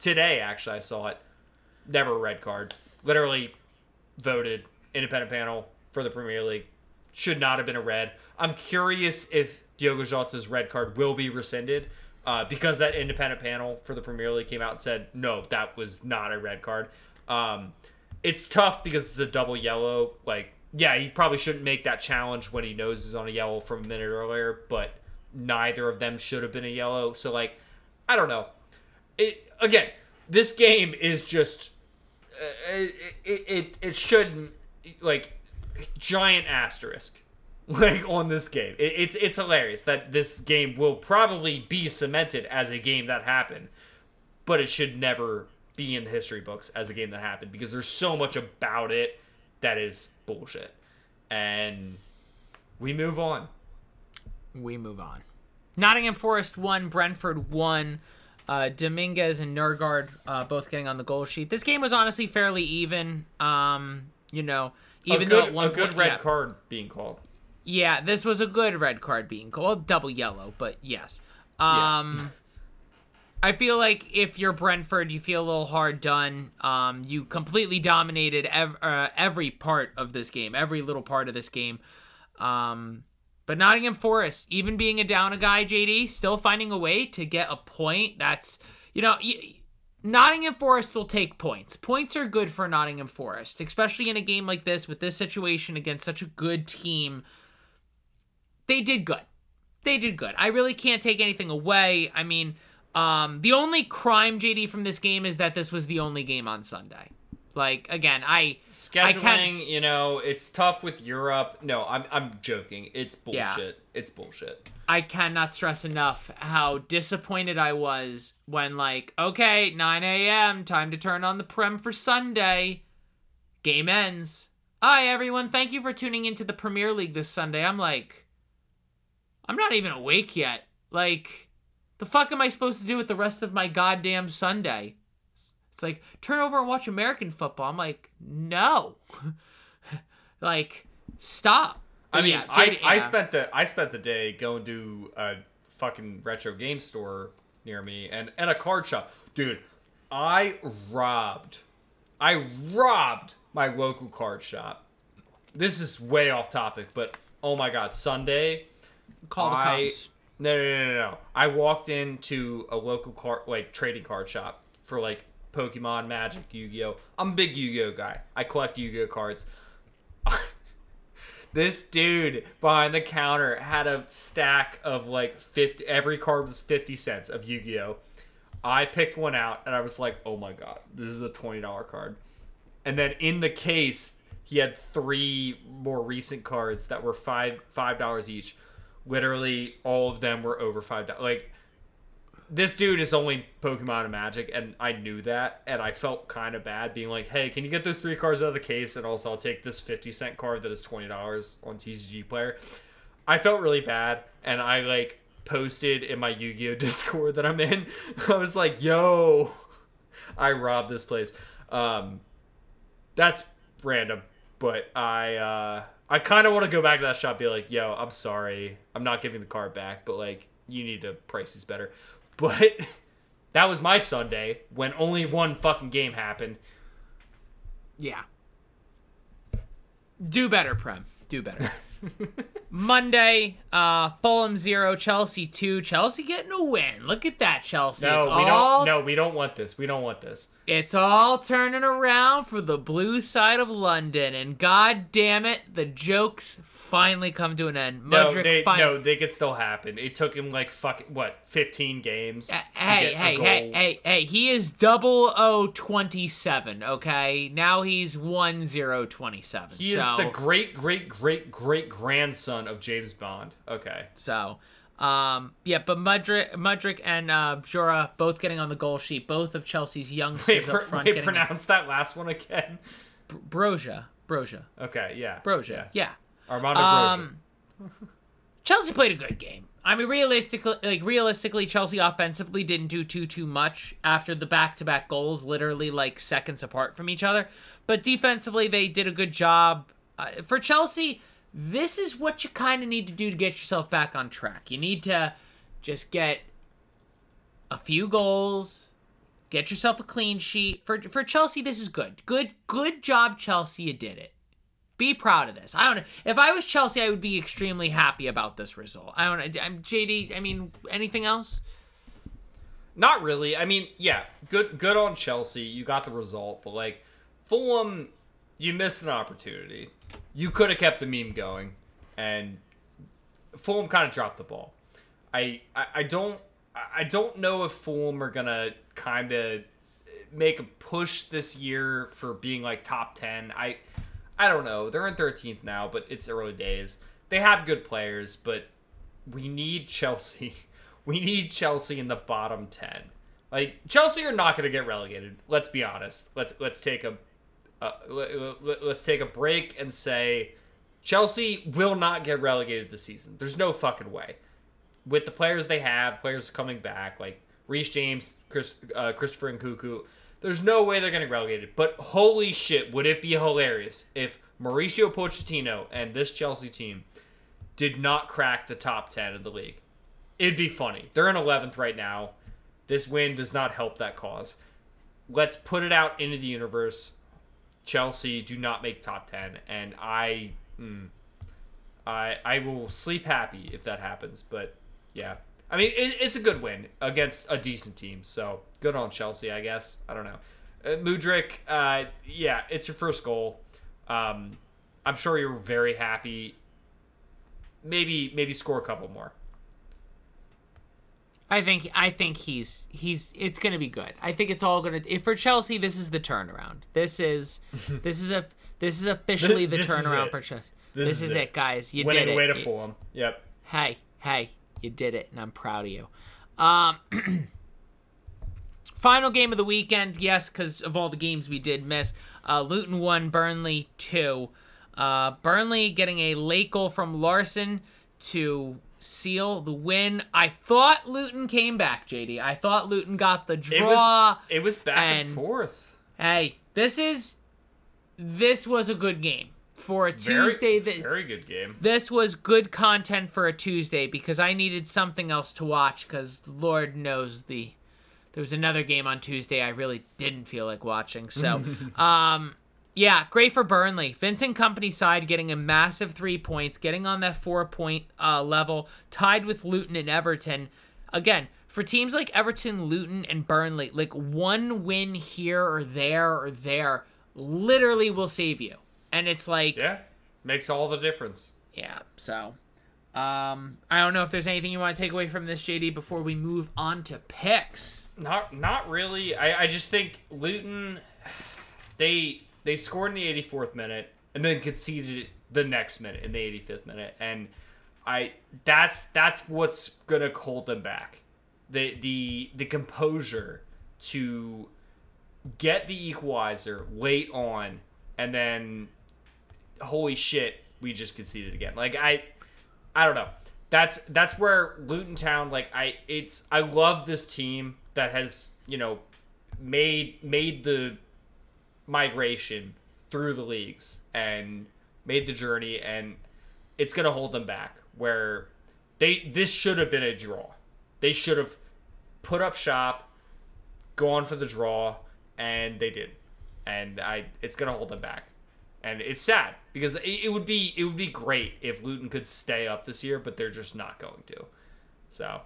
today. Actually, I saw it. Never a red card. Literally voted independent panel for the Premier League. Should not have been a red. I'm curious if Diogo Jota's red card will be rescinded uh, because that independent panel for the Premier League came out and said no, that was not a red card. Um, it's tough because it's a double yellow. Like, yeah, he probably shouldn't make that challenge when he knows he's on a yellow from a minute earlier, but neither of them should have been a yellow. So, like, I don't know. It again, this game is just uh, it, it, it, should like giant asterisk like on this game. It, it's it's hilarious that this game will probably be cemented as a game that happened. but it should never be in the history books as a game that happened because there's so much about it that is bullshit. And we move on. We move on. Nottingham Forest won, Brentford won. Uh, Dominguez and Norgaard uh, both getting on the goal sheet. This game was honestly fairly even. Um, you know, even a though good, at one a good point, red yeah, card being called. yeah, this was a good red card being called. Well, double yellow, but yes. Um, I feel like if you're Brentford, you feel a little hard done. Um, you completely dominated ev- uh, every part of this game, every little part of this game. Um, but Nottingham Forest, even being a down a guy, JD, still finding a way to get a point. That's you know. Nottingham Forest will take points. Points are good for Nottingham Forest, especially in a game like this with this situation against such a good team. They did good. They did good. I really can't take anything away. I mean, um, the only crime, JD, from this game is that this was the only game on Sunday. Like again, I I Scheduling, can't- you know, it's tough with Europe. No, I'm I'm joking. It's Yeah. bullshit. It's bullshit. I cannot stress enough how disappointed I was when, like, okay, 9 a.m., time to turn on the Prem for Sunday. Game ends. Hi, everyone. Thank you for tuning into the Premier League this Sunday. I'm like, I'm not even awake yet. Like, the fuck am I supposed to do with the rest of my goddamn Sunday? It's like, turn over and watch American football. I'm like, no. like, stop. I mean, yeah, I, I spent the I spent the day going to a fucking retro game store near me and and a card shop. Dude, I robbed I robbed my local card shop. This is way off topic, but oh my god, Sunday Call the I cops. no, no no no no. I walked into a local card like trading card shop for like Pokemon, Magic, Yu-Gi-Oh. I'm a big Yu-Gi-Oh guy. I collect Yu-Gi-Oh cards. this dude behind the counter had a stack of like 50 every card was 50 cents of Yu-Gi-Oh. I picked one out and I was like, "Oh my god, this is a $20 card." And then in the case, he had three more recent cards that were 5 $5 each. Literally all of them were over $5. Like this dude is only Pokemon and Magic, and I knew that, and I felt kind of bad being like, "Hey, can you get those three cards out of the case, and also I'll take this fifty cent card that is twenty dollars on TCG Player." I felt really bad, and I like posted in my Yu-Gi-Oh Discord that I'm in. I was like, "Yo, I robbed this place." Um, that's random, but I uh, I kind of want to go back to that shop, be like, "Yo, I'm sorry, I'm not giving the card back, but like, you need to price these better." But that was my Sunday when only one fucking game happened. Yeah. Do better, Prem. Do better. Monday, uh, Fulham zero, Chelsea two. Chelsea getting a win. Look at that, Chelsea. No, it's we all, don't. No, we don't want this. We don't want this. It's all turning around for the blue side of London, and god damn it, the jokes finally come to an end. No, they fin- no, they could still happen. It took him like fuck what, fifteen games. to Hey, hey, hey, hey, hey, he is double O twenty seven, okay? Now he's one zero twenty seven. He is the great, great, great, great grandson of James Bond. Okay. So, um, yeah, but Mudryk, Mudryk and uh, Jura both getting on the goal sheet. Both of Chelsea's Wait, youngsters pr- up front wait pronounce that last one again. Broja, Broja, Okay, yeah. Broja. Yeah. Armando Broja. Um, Chelsea played a good game. I mean, realistically, like realistically, Chelsea offensively didn't do too too much after the back to back goals, literally like seconds apart from each other. But defensively, they did a good job. Uh, for Chelsea, this is what you kind of need to do to get yourself back on track. You need to just get a few goals, get yourself a clean sheet. For for Chelsea, this is good. Good good job, Chelsea. You did it. Be proud of this. I don't know. If I was Chelsea, I would be extremely happy about this result. I don't know. I'm JD. I mean, anything else? Not really. I mean, yeah, good good on Chelsea. You got the result, but like Fulham, you missed an opportunity. You could have kept the meme going, and Fulham kind of dropped the ball. I, I I don't I don't know if Fulham are gonna kind of make a push this year for being like top ten. I I don't know. They're in thirteenth now, but it's early days. They have good players, but we need Chelsea. We need Chelsea in the bottom 10. Like Chelsea are not going to get relegated. Let's be honest. Let's let's take a uh, let, let, let's take a break and say Chelsea will not get relegated this season. There's no fucking way. With the players they have, players coming back like Reece James, Chris, uh, Christopher Nkunku, there's no way they're getting relegated. But holy shit, would it be hilarious if Mauricio Pochettino and this Chelsea team did not crack the top 10 of the league? It'd be funny. They're in 11th right now. This win does not help that cause. Let's put it out into the universe. Chelsea do not make top 10 and I mm, I I will sleep happy if that happens, but yeah. I mean, it, it's a good win against a decent team, so good on Chelsea, I guess. I don't know. Uh, Mudryk, uh, yeah, it's your first goal. Um, I'm sure you're very happy. Maybe maybe score a couple more. I think I think he's he's it's gonna be good. I think it's all gonna if for Chelsea this is the turnaround. This is this is a this is officially the This turnaround for Chelsea. This This, is is, it. guys. You Winning did it. away to Fulham. Yep. Hey, hey, you did it, and I'm proud of you. Um, final game of the weekend, yes, because of all the games we did miss. Uh, Luton one, Burnley two. Uh, Burnley getting a late goal from Larsen to seal the win. I thought Luton came back, JD. I thought Luton got the It draw. was it was back and, and- forth. hey, this is this was a good game for a Very, Tuesday. that was very good game. this was good content for a Tuesday because I needed something else to watch because Lord knows the there was another game on Tuesday I really didn't feel like watching. So, um yeah, great for Burnley. Vincent Kompany side getting a massive 3 points, getting on that 4 point uh, level, tied with Luton and Everton. Again, for teams like Everton, Luton and Burnley, like one win here or there or there literally will save you. And it's like Yeah, makes all the difference. yeah, so um I don't know if there's anything you want to take away from this JD before we move on to picks. Not not really. I, I just think Luton they they scored in the 84th minute and then conceded the next minute in the 85th minute and I that's that's what's going to hold them back. The the the composure to get the equalizer late on and then holy shit, we just conceded again. Like I I don't know. That's that's where Luton Town like I it's I love this team that has, you know, made made the migration through the leagues and made the journey and it's going to hold them back where they this should have been a draw. They should have put up shop, gone for the draw and they did. And I it's going to hold them back and it's sad because it, would be it would be great if Luton could stay up this year, but they're just not going to. So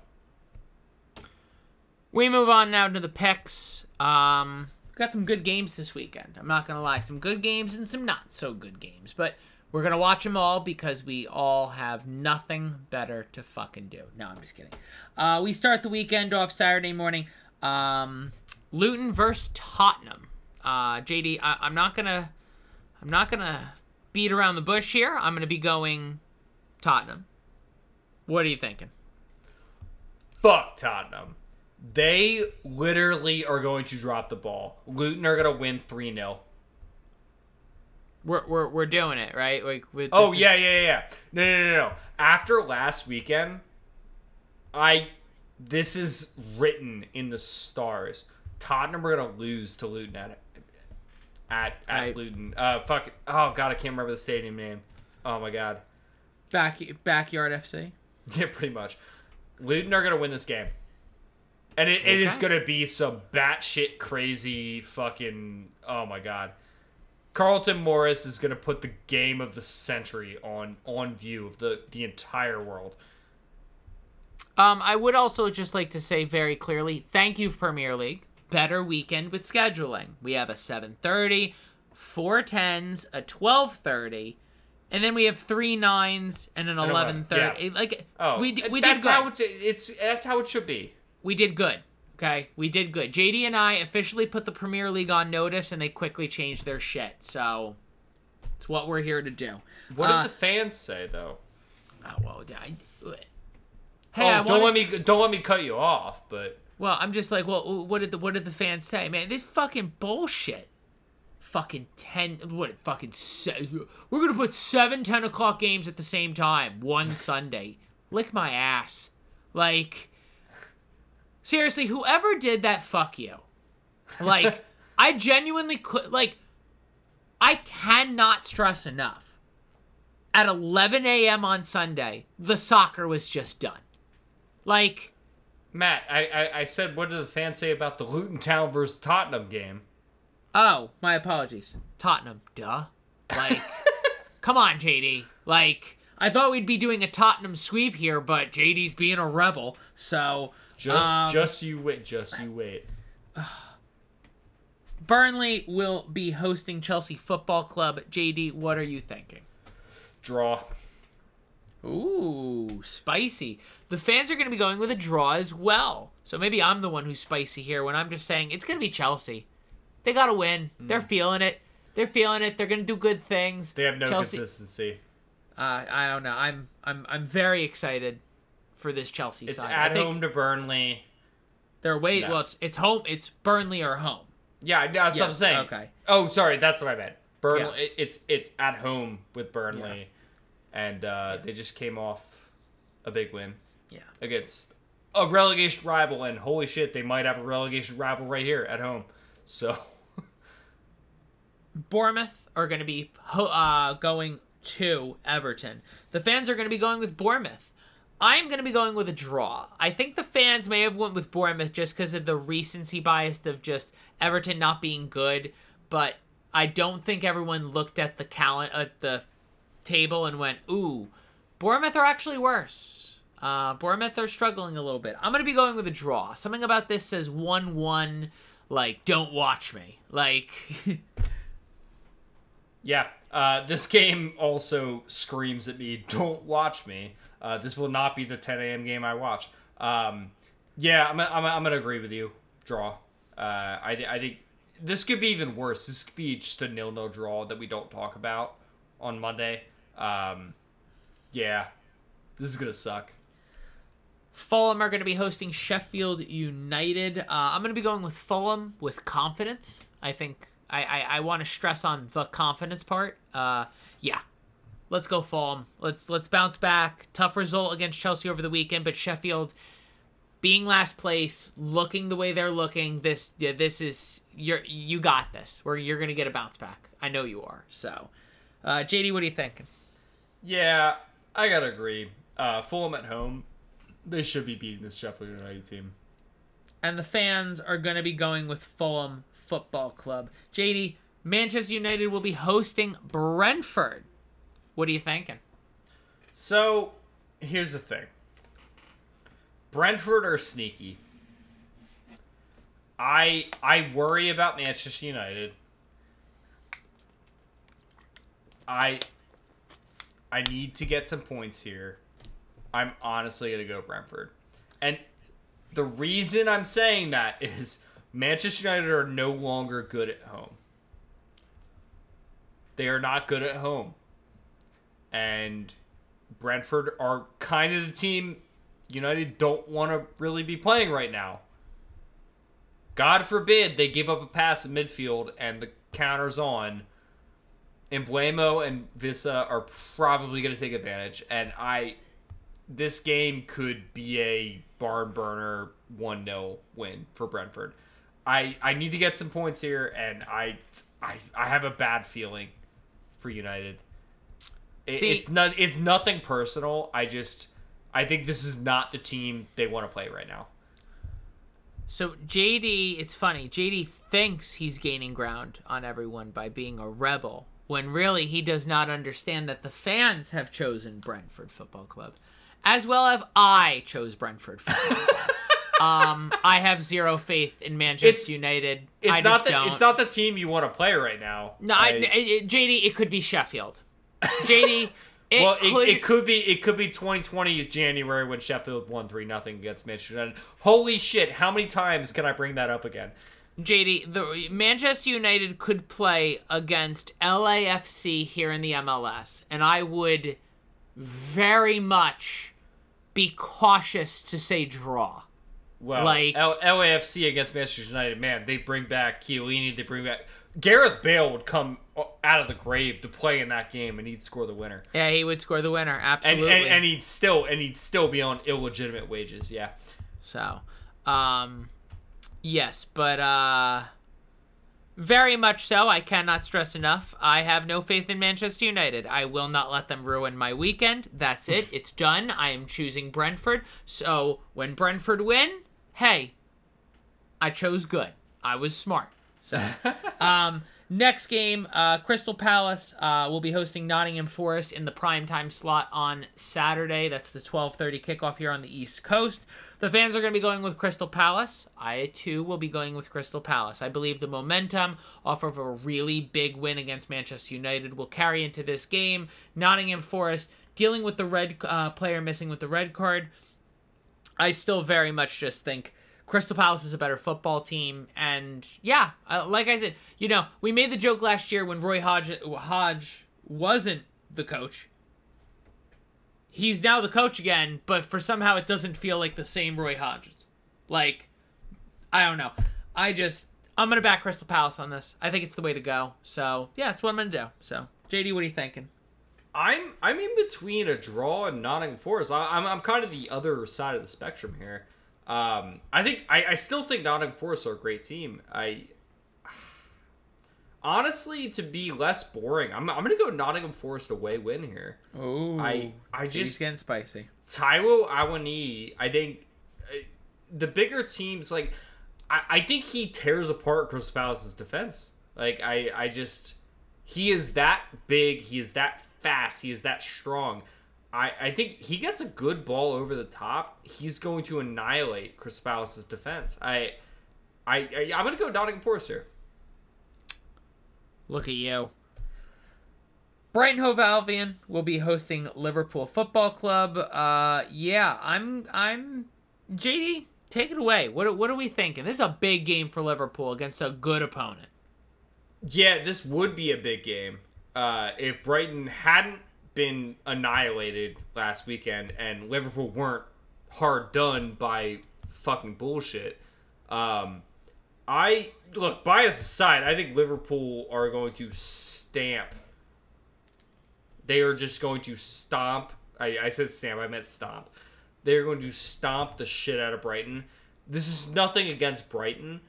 We move on now to the picks. Um got some good games this weekend. I'm not to lie, some good games and some not so good games, but we're to watch them all because we all have nothing better to fucking do. No, I'm just kidding. Uh, we start the weekend off Saturday morning. Um, Luton versus Tottenham. Uh, JD, I- I'm not to I'm not gonna beat around the bush here. I'm gonna be going Tottenham. What are you thinking? fuck Tottenham. They literally are going to drop the ball. Luton are going to win 3-0. We're we're, we're doing it right. Like with Oh is- yeah, yeah, yeah. No, no, no, no. After last weekend, I this is written in the stars. Tottenham are gonna lose to Luton at at at I- Luton. Uh, fuck. Oh god, I can't remember the stadium name. Oh my god. back backyard FC. Yeah, pretty much. Luton are gonna win this game, and it, it is gonna be some batshit crazy fucking. Oh my god. Carlton Morris is gonna put the game of the century on on view of the the entire world. Um, I would also just like to say very clearly, thank you Premier League. Better weekend with scheduling. We have a 7:30, four tens, a 12:30, and then we have three nines and an an 11:30. 11, Like Oh, we we did that's good. how it's, it's that's how it should be. We did good. Okay, we did good. JD and I officially put the Premier League on notice, and they quickly changed their shit. So it's what we're here to do. What Uh, did the fans say though? Oh well, I, hey, oh, I don't let me don't let me cut you off, but Well, I'm just like, well, what did the what did the fans say, man? This fucking bullshit. Fucking ten, what? Fucking se- we're gonna put seven 10 o'clock games at the same time one Sunday. Lick my ass, like. Seriously, whoever did that, fuck you. Like, I genuinely could like. I cannot stress enough. At 11 a.m. on Sunday, the soccer was just done. Like. Matt, I, I, I said, what did the fans say about the Luton Town versus Tottenham game? Oh, my apologies. Tottenham, duh. Like, come on, JD. Like, I thought we'd be doing a Tottenham sweep here, but JD's being a rebel, so. Just um, just you wait, just you wait. Burnley will be hosting Chelsea Football Club. JD, what are you thinking? Draw. Ooh, spicy. The fans are going to be going with a draw as well. So maybe I'm the one who's spicy here when I'm just saying it's going to be Chelsea. They got to win. They're feeling it. They're feeling it. They're going to do good things. They have no Chelsea, consistency. Uh, I don't know. I'm I'm I'm very excited for this Chelsea It's side. at I home to Burnley. They're wait. No. Well, it's it's home. It's Burnley or home. Yeah, that's what I'm saying. okay. Oh, sorry, that's what I meant. Burnley. Yeah. It's it's at home with Burnley, and uh, they just came off a big win Yeah. against a relegation rival, and holy shit, they might have a relegation rival right here at home. So Bournemouth are going to be uh, going to Everton. The fans are going to be going with Bournemouth. I'm going to be going with a draw. I think the fans may have went with Bournemouth just because of the recency bias of just Everton not being good, but I don't think everyone looked at the cal- at the table and went, "Ooh, Bournemouth are actually worse." Uh, Bournemouth are struggling a little bit. I'm going to be going with a draw. Something about this says 1-1 like don't watch me. Like yeah, uh, this game also screams at me, "Don't watch me." Uh, this will not be the 10 a.m. game I watch. Um, yeah, I'm, I'm, I'm gonna agree with you. Draw. Uh, I, I think this could be even worse. This could be just a nil-nil draw that we don't talk about on Monday. Um, yeah, this is gonna suck. Fulham are going to be hosting Sheffield United. Uh, I'm going to be going with Fulham with confidence. I think I, I, I want to stress on the confidence part. Uh, yeah, let's go Fulham. Let's let's bounce back. Tough result against Chelsea over the weekend, but Sheffield being last place, looking the way they're looking, this yeah, this is you're you got this. Where you're going to get a bounce back. I know you are. So, uh, JD, what are you thinking? Yeah, I gotta agree. Uh, Fulham at home, they should be beating this Sheffield United team. and the fans are going to be going with Fulham Football Club. JD, Manchester United will be hosting Brentford. What are you thinking? So, here's the thing. Brentford are sneaky. I I worry about Manchester United. I I need to get some points here. I'm honestly going to go Brentford. And the reason I'm saying that is Manchester United are no longer good at home. They are not good at home. And Brentford are kind of the team United don't want to really be playing right now. God forbid they give up a pass in midfield and the counter's on. Mbeumo and Wissa are probably going to take advantage, and I, this game could be a barn burner one 0 win for Brentford. I I need to get some points here, and I I I have a bad feeling for United. It- See- it's not it's nothing personal. I just I think this is not the team they want to play right now. So JD, it's funny. JD thinks he's gaining ground on everyone by being a rebel, when really he does not understand that the fans have chosen Brentford Football Club, as well as I chose Brentford Football Club. um, I have zero faith in Manchester It's- United. It's I not the don't. it's not the team you want to play right now. No, I, it- JD, it could be Sheffield. JD, it well, could, it, it could be it could be 2020 January when Sheffield won three nothing against Manchester United. Holy shit! How many times can I bring that up again? JD, the Manchester United could play against LAFC here in the MLS, and I would very much be cautious to say draw. Well, like L- LAFC against Manchester United, man, they bring back Chiellini, they bring back Gareth Bale would come out of the grave to play in that game, and he'd score the winner. yeah, he would score the winner. And, Absolutely. and and he'd still and he'd still be on illegitimate wages. Yeah. So, um, yes, but uh, very much so. I cannot stress enough. I have no faith in Manchester United. I will not let them ruin my weekend. That's it. It's done. I am choosing Brentford. So when Brentford win, hey, I chose good. I was smart. So, um, next game, uh, Crystal Palace uh, will be hosting Nottingham Forest in the prime time slot on Saturday. That's the 12:30 kickoff here on the East Coast. The fans are going to be going with Crystal Palace. I too will be going with Crystal Palace. I believe the momentum off of a really big win against Manchester United will carry into this game. Nottingham Forest dealing with the red uh, player missing with the red card. I still very much just think Crystal Palace is a better football team, and yeah, uh, like I said, you know, we made the joke last year when Roy Hodge Hodge wasn't the coach. He's now the coach again, but for somehow it doesn't feel like the same Roy Hodgson. Like, I don't know. I just I'm gonna back Crystal Palace on this. I think it's the way to go. So yeah, that's what I'm gonna do. So JD, what are you thinking? I'm I'm in between a draw and Nottingham Forest. I, I'm I'm kind of the other side of the spectrum here. Um, I think I, I still think Nottingham Forest are a great team. I honestly to be less boring, I'm I'm gonna go Nottingham Forest away win here. Oh, I I just getting spicy. Taiwo Awoniyi, I think uh, the bigger teams like I, I think he tears apart Crystal Palace's defense. Like I I just he is that big, he is that fast, he is that strong. I, I think he gets a good ball over the top. He's going to annihilate Crystal Palace's defense. I I, I I'm gonna go Nottingham Forest here. Look at you. Brighton Hove Albion will be hosting Liverpool Football Club. Uh, yeah, I'm I'm JD. Take it away. What what are we thinking? This is a big game for Liverpool against a good opponent. Yeah, this would be a big game uh, if Brighton hadn't been annihilated last weekend and Liverpool weren't hard done by fucking bullshit. Um, I look bias aside, I think Liverpool are going to stamp. They are just going to stomp. I, I said stamp. I meant stomp. They are going to stomp the shit out of Brighton. This is nothing against Brighton.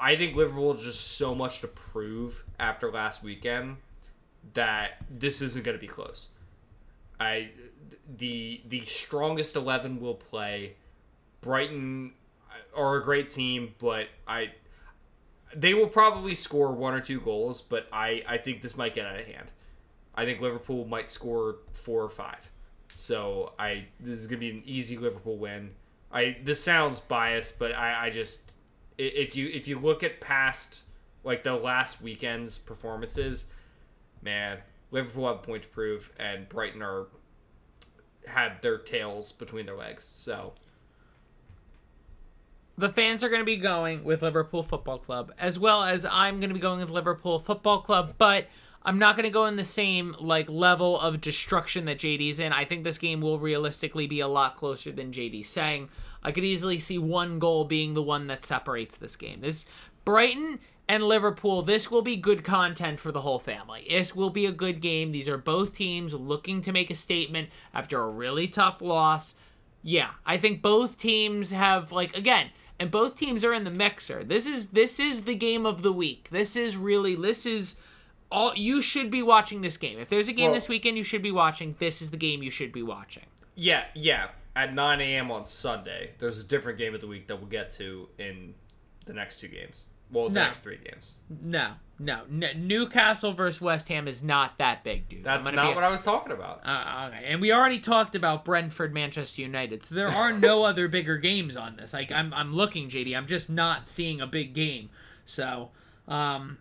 I think Liverpool just so much to prove after last weekend that this isn't going to be close. I the the strongest eleven will play. Brighton are a great team, but I they will probably score one or two goals, but I I think this might get out of hand. I think Liverpool might score four or five. So I this is gonna be an easy Liverpool win. I this sounds biased, but I I just if you if you look at past like the last weekend's performances, man, Liverpool have a point to prove, and Brighton are have their tails between their legs. So The fans are going to be going with Liverpool Football Club, as well as I'm going to be going with Liverpool Football Club, but I'm not going to go in the same like level of destruction that JD's in. I think this game will realistically be a lot closer than JD's saying. I could easily see one goal being the one that separates this game. This Brighton and Liverpool, this will be good content for the whole family. This will be a good game. These are both teams looking to make a statement after a really tough loss. Yeah, I think both teams have like again, and both teams are in the mixer. This is this is the game of the week. This is really this is all you should be watching this game. If there's a game Well- this weekend you should be watching, this is the game you should be watching. yeah, yeah. At 9 a.m. on Sunday, there's a different game of the week that we'll get to in the next two games. Well, the No. next three games. No, no, N- Newcastle versus West Ham is not that big, dude. That's not what I was talking about. Uh, okay, and we already talked about Brentford, Manchester United, so there are no other bigger games on this. Like I'm, I'm looking, JD. I'm just not seeing a big game. So, um,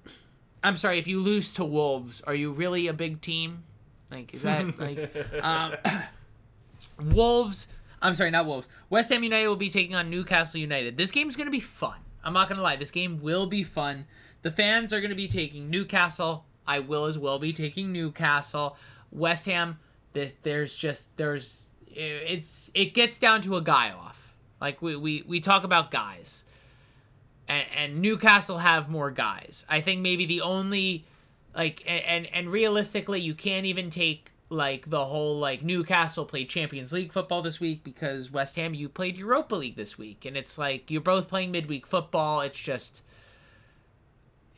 I'm sorry if you lose to Wolves. Are you really a big team? Like, is that like, um, Wolves? I'm sorry, not Wolves. West Ham United will be taking on Newcastle United. This game's gonna be fun. I'm not gonna lie. This game will be fun. The fans are gonna be taking Newcastle. I will as well be taking Newcastle. West Ham. There's, there's just there's it's it gets down to a guy off. Like we we, we talk about guys. And, and Newcastle have more guys. I think maybe the only like and and realistically you can't even take like the whole like Newcastle played Champions League football this week because West Ham you played Europa League this week and it's like you're both playing midweek football it's just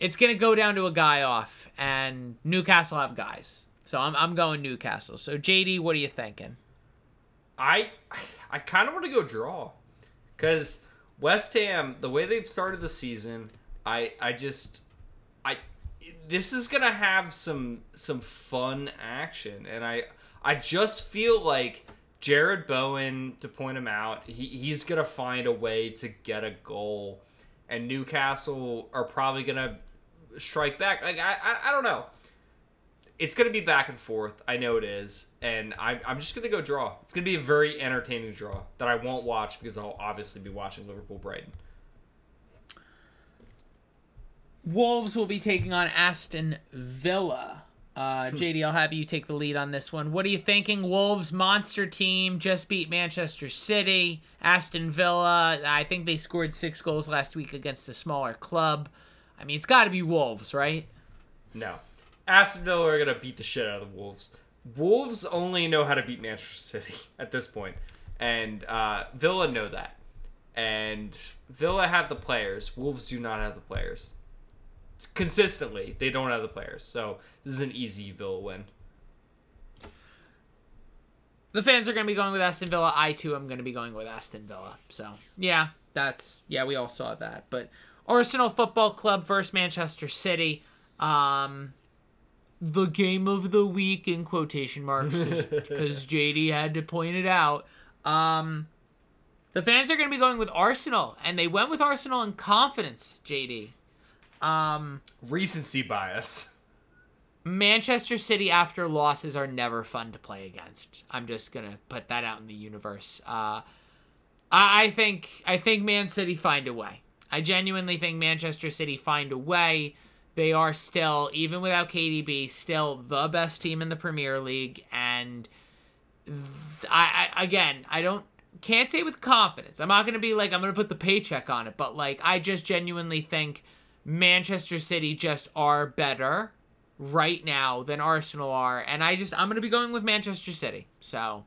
it's going to go down to a guy off and Newcastle have guys. So I'm I'm going Newcastle. So JD, what are you thinking? I I kind of want to go draw cuz West Ham the way they've started the season, I I just this is gonna have some some fun action, and I I just feel like Jarrod Bowen to point him out, he, he's gonna find a way to get a goal, and Newcastle are probably gonna strike back. Like I I, I don't know. It's gonna be back and forth. I know it is, and I, I'm just gonna go draw. It's gonna be a very entertaining draw that I won't watch because I'll obviously be watching Liverpool Brighton. Wolves will be taking on Aston Villa. Uh, Hmm. JD, I'll have you take the lead on this one. What are you thinking? Wolves monster team just beat Manchester City. Aston Villa, I think they scored six goals last week against a smaller club. I mean, it's got to be Wolves, right? No. Aston Villa are going to beat the shit out of the Wolves. Wolves only know how to beat Manchester City at this point. And uh, Villa know that. And Villa have the players. Wolves do not have the players. Consistently, they don't have the players. So this is an easy Villa win. The fans are going to be going with Aston Villa. I too am going to be going with Aston Villa. So yeah, that's yeah, we all saw that. But Arsenal Football Club versus Manchester City. Um, the game of the week in quotation marks because JD had to point it out. Um, the fans are going to be going with Arsenal, and they went with Arsenal in confidence. JD. Um, Recency bias. Manchester City after losses are never fun to play against. I'm just gonna put that out in the universe. Uh, I, think I think Man City find a way. I genuinely think Manchester City find a way. They are still, even without KDB, still the best team in the Premier League, and I, I again I don't can't say with confidence. I'm not gonna be like I'm gonna put the paycheck on it, but like I just genuinely think Manchester City just are better right now than Arsenal are, and I just I'm gonna be going with Manchester City. So,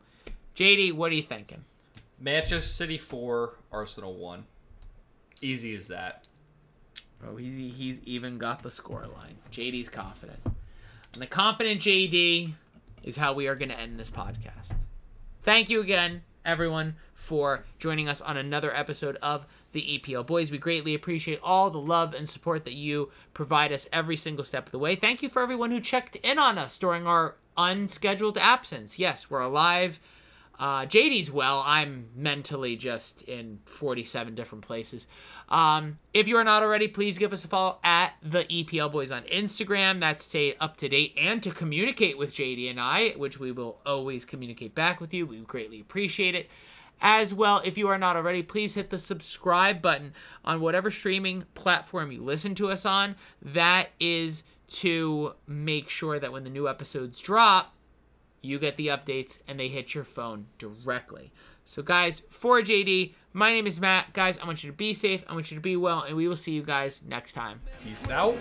JD, what are you thinking? Manchester City 4, Arsenal 1. Easy as that. Oh, he's he's even got the score line. JD's confident, and the confident JD is how we are gonna end this podcast. Thank you again, everyone, for joining us on another episode of the EPL Boys. We greatly appreciate all the love and support that you provide us every single step of the way. Thank you for everyone who checked in on us during our unscheduled absence. Yes, we're alive. Uh, JD's well. I'm mentally just in 47 different places. Um, if you are not already, please give us a follow at the EPL Boys on Instagram. That's to stay up to date and to communicate with JD and I, which we will always communicate back with you. We greatly appreciate it. As well, if you are not already, please hit the subscribe button on whatever streaming platform you listen to us on. That is to make sure that when the new episodes drop, you get the updates and they hit your phone directly. So, guys, for JD, my name is Matt. Guys, I want you to be safe. I want you to be well, and we will see you guys next time. Peace out.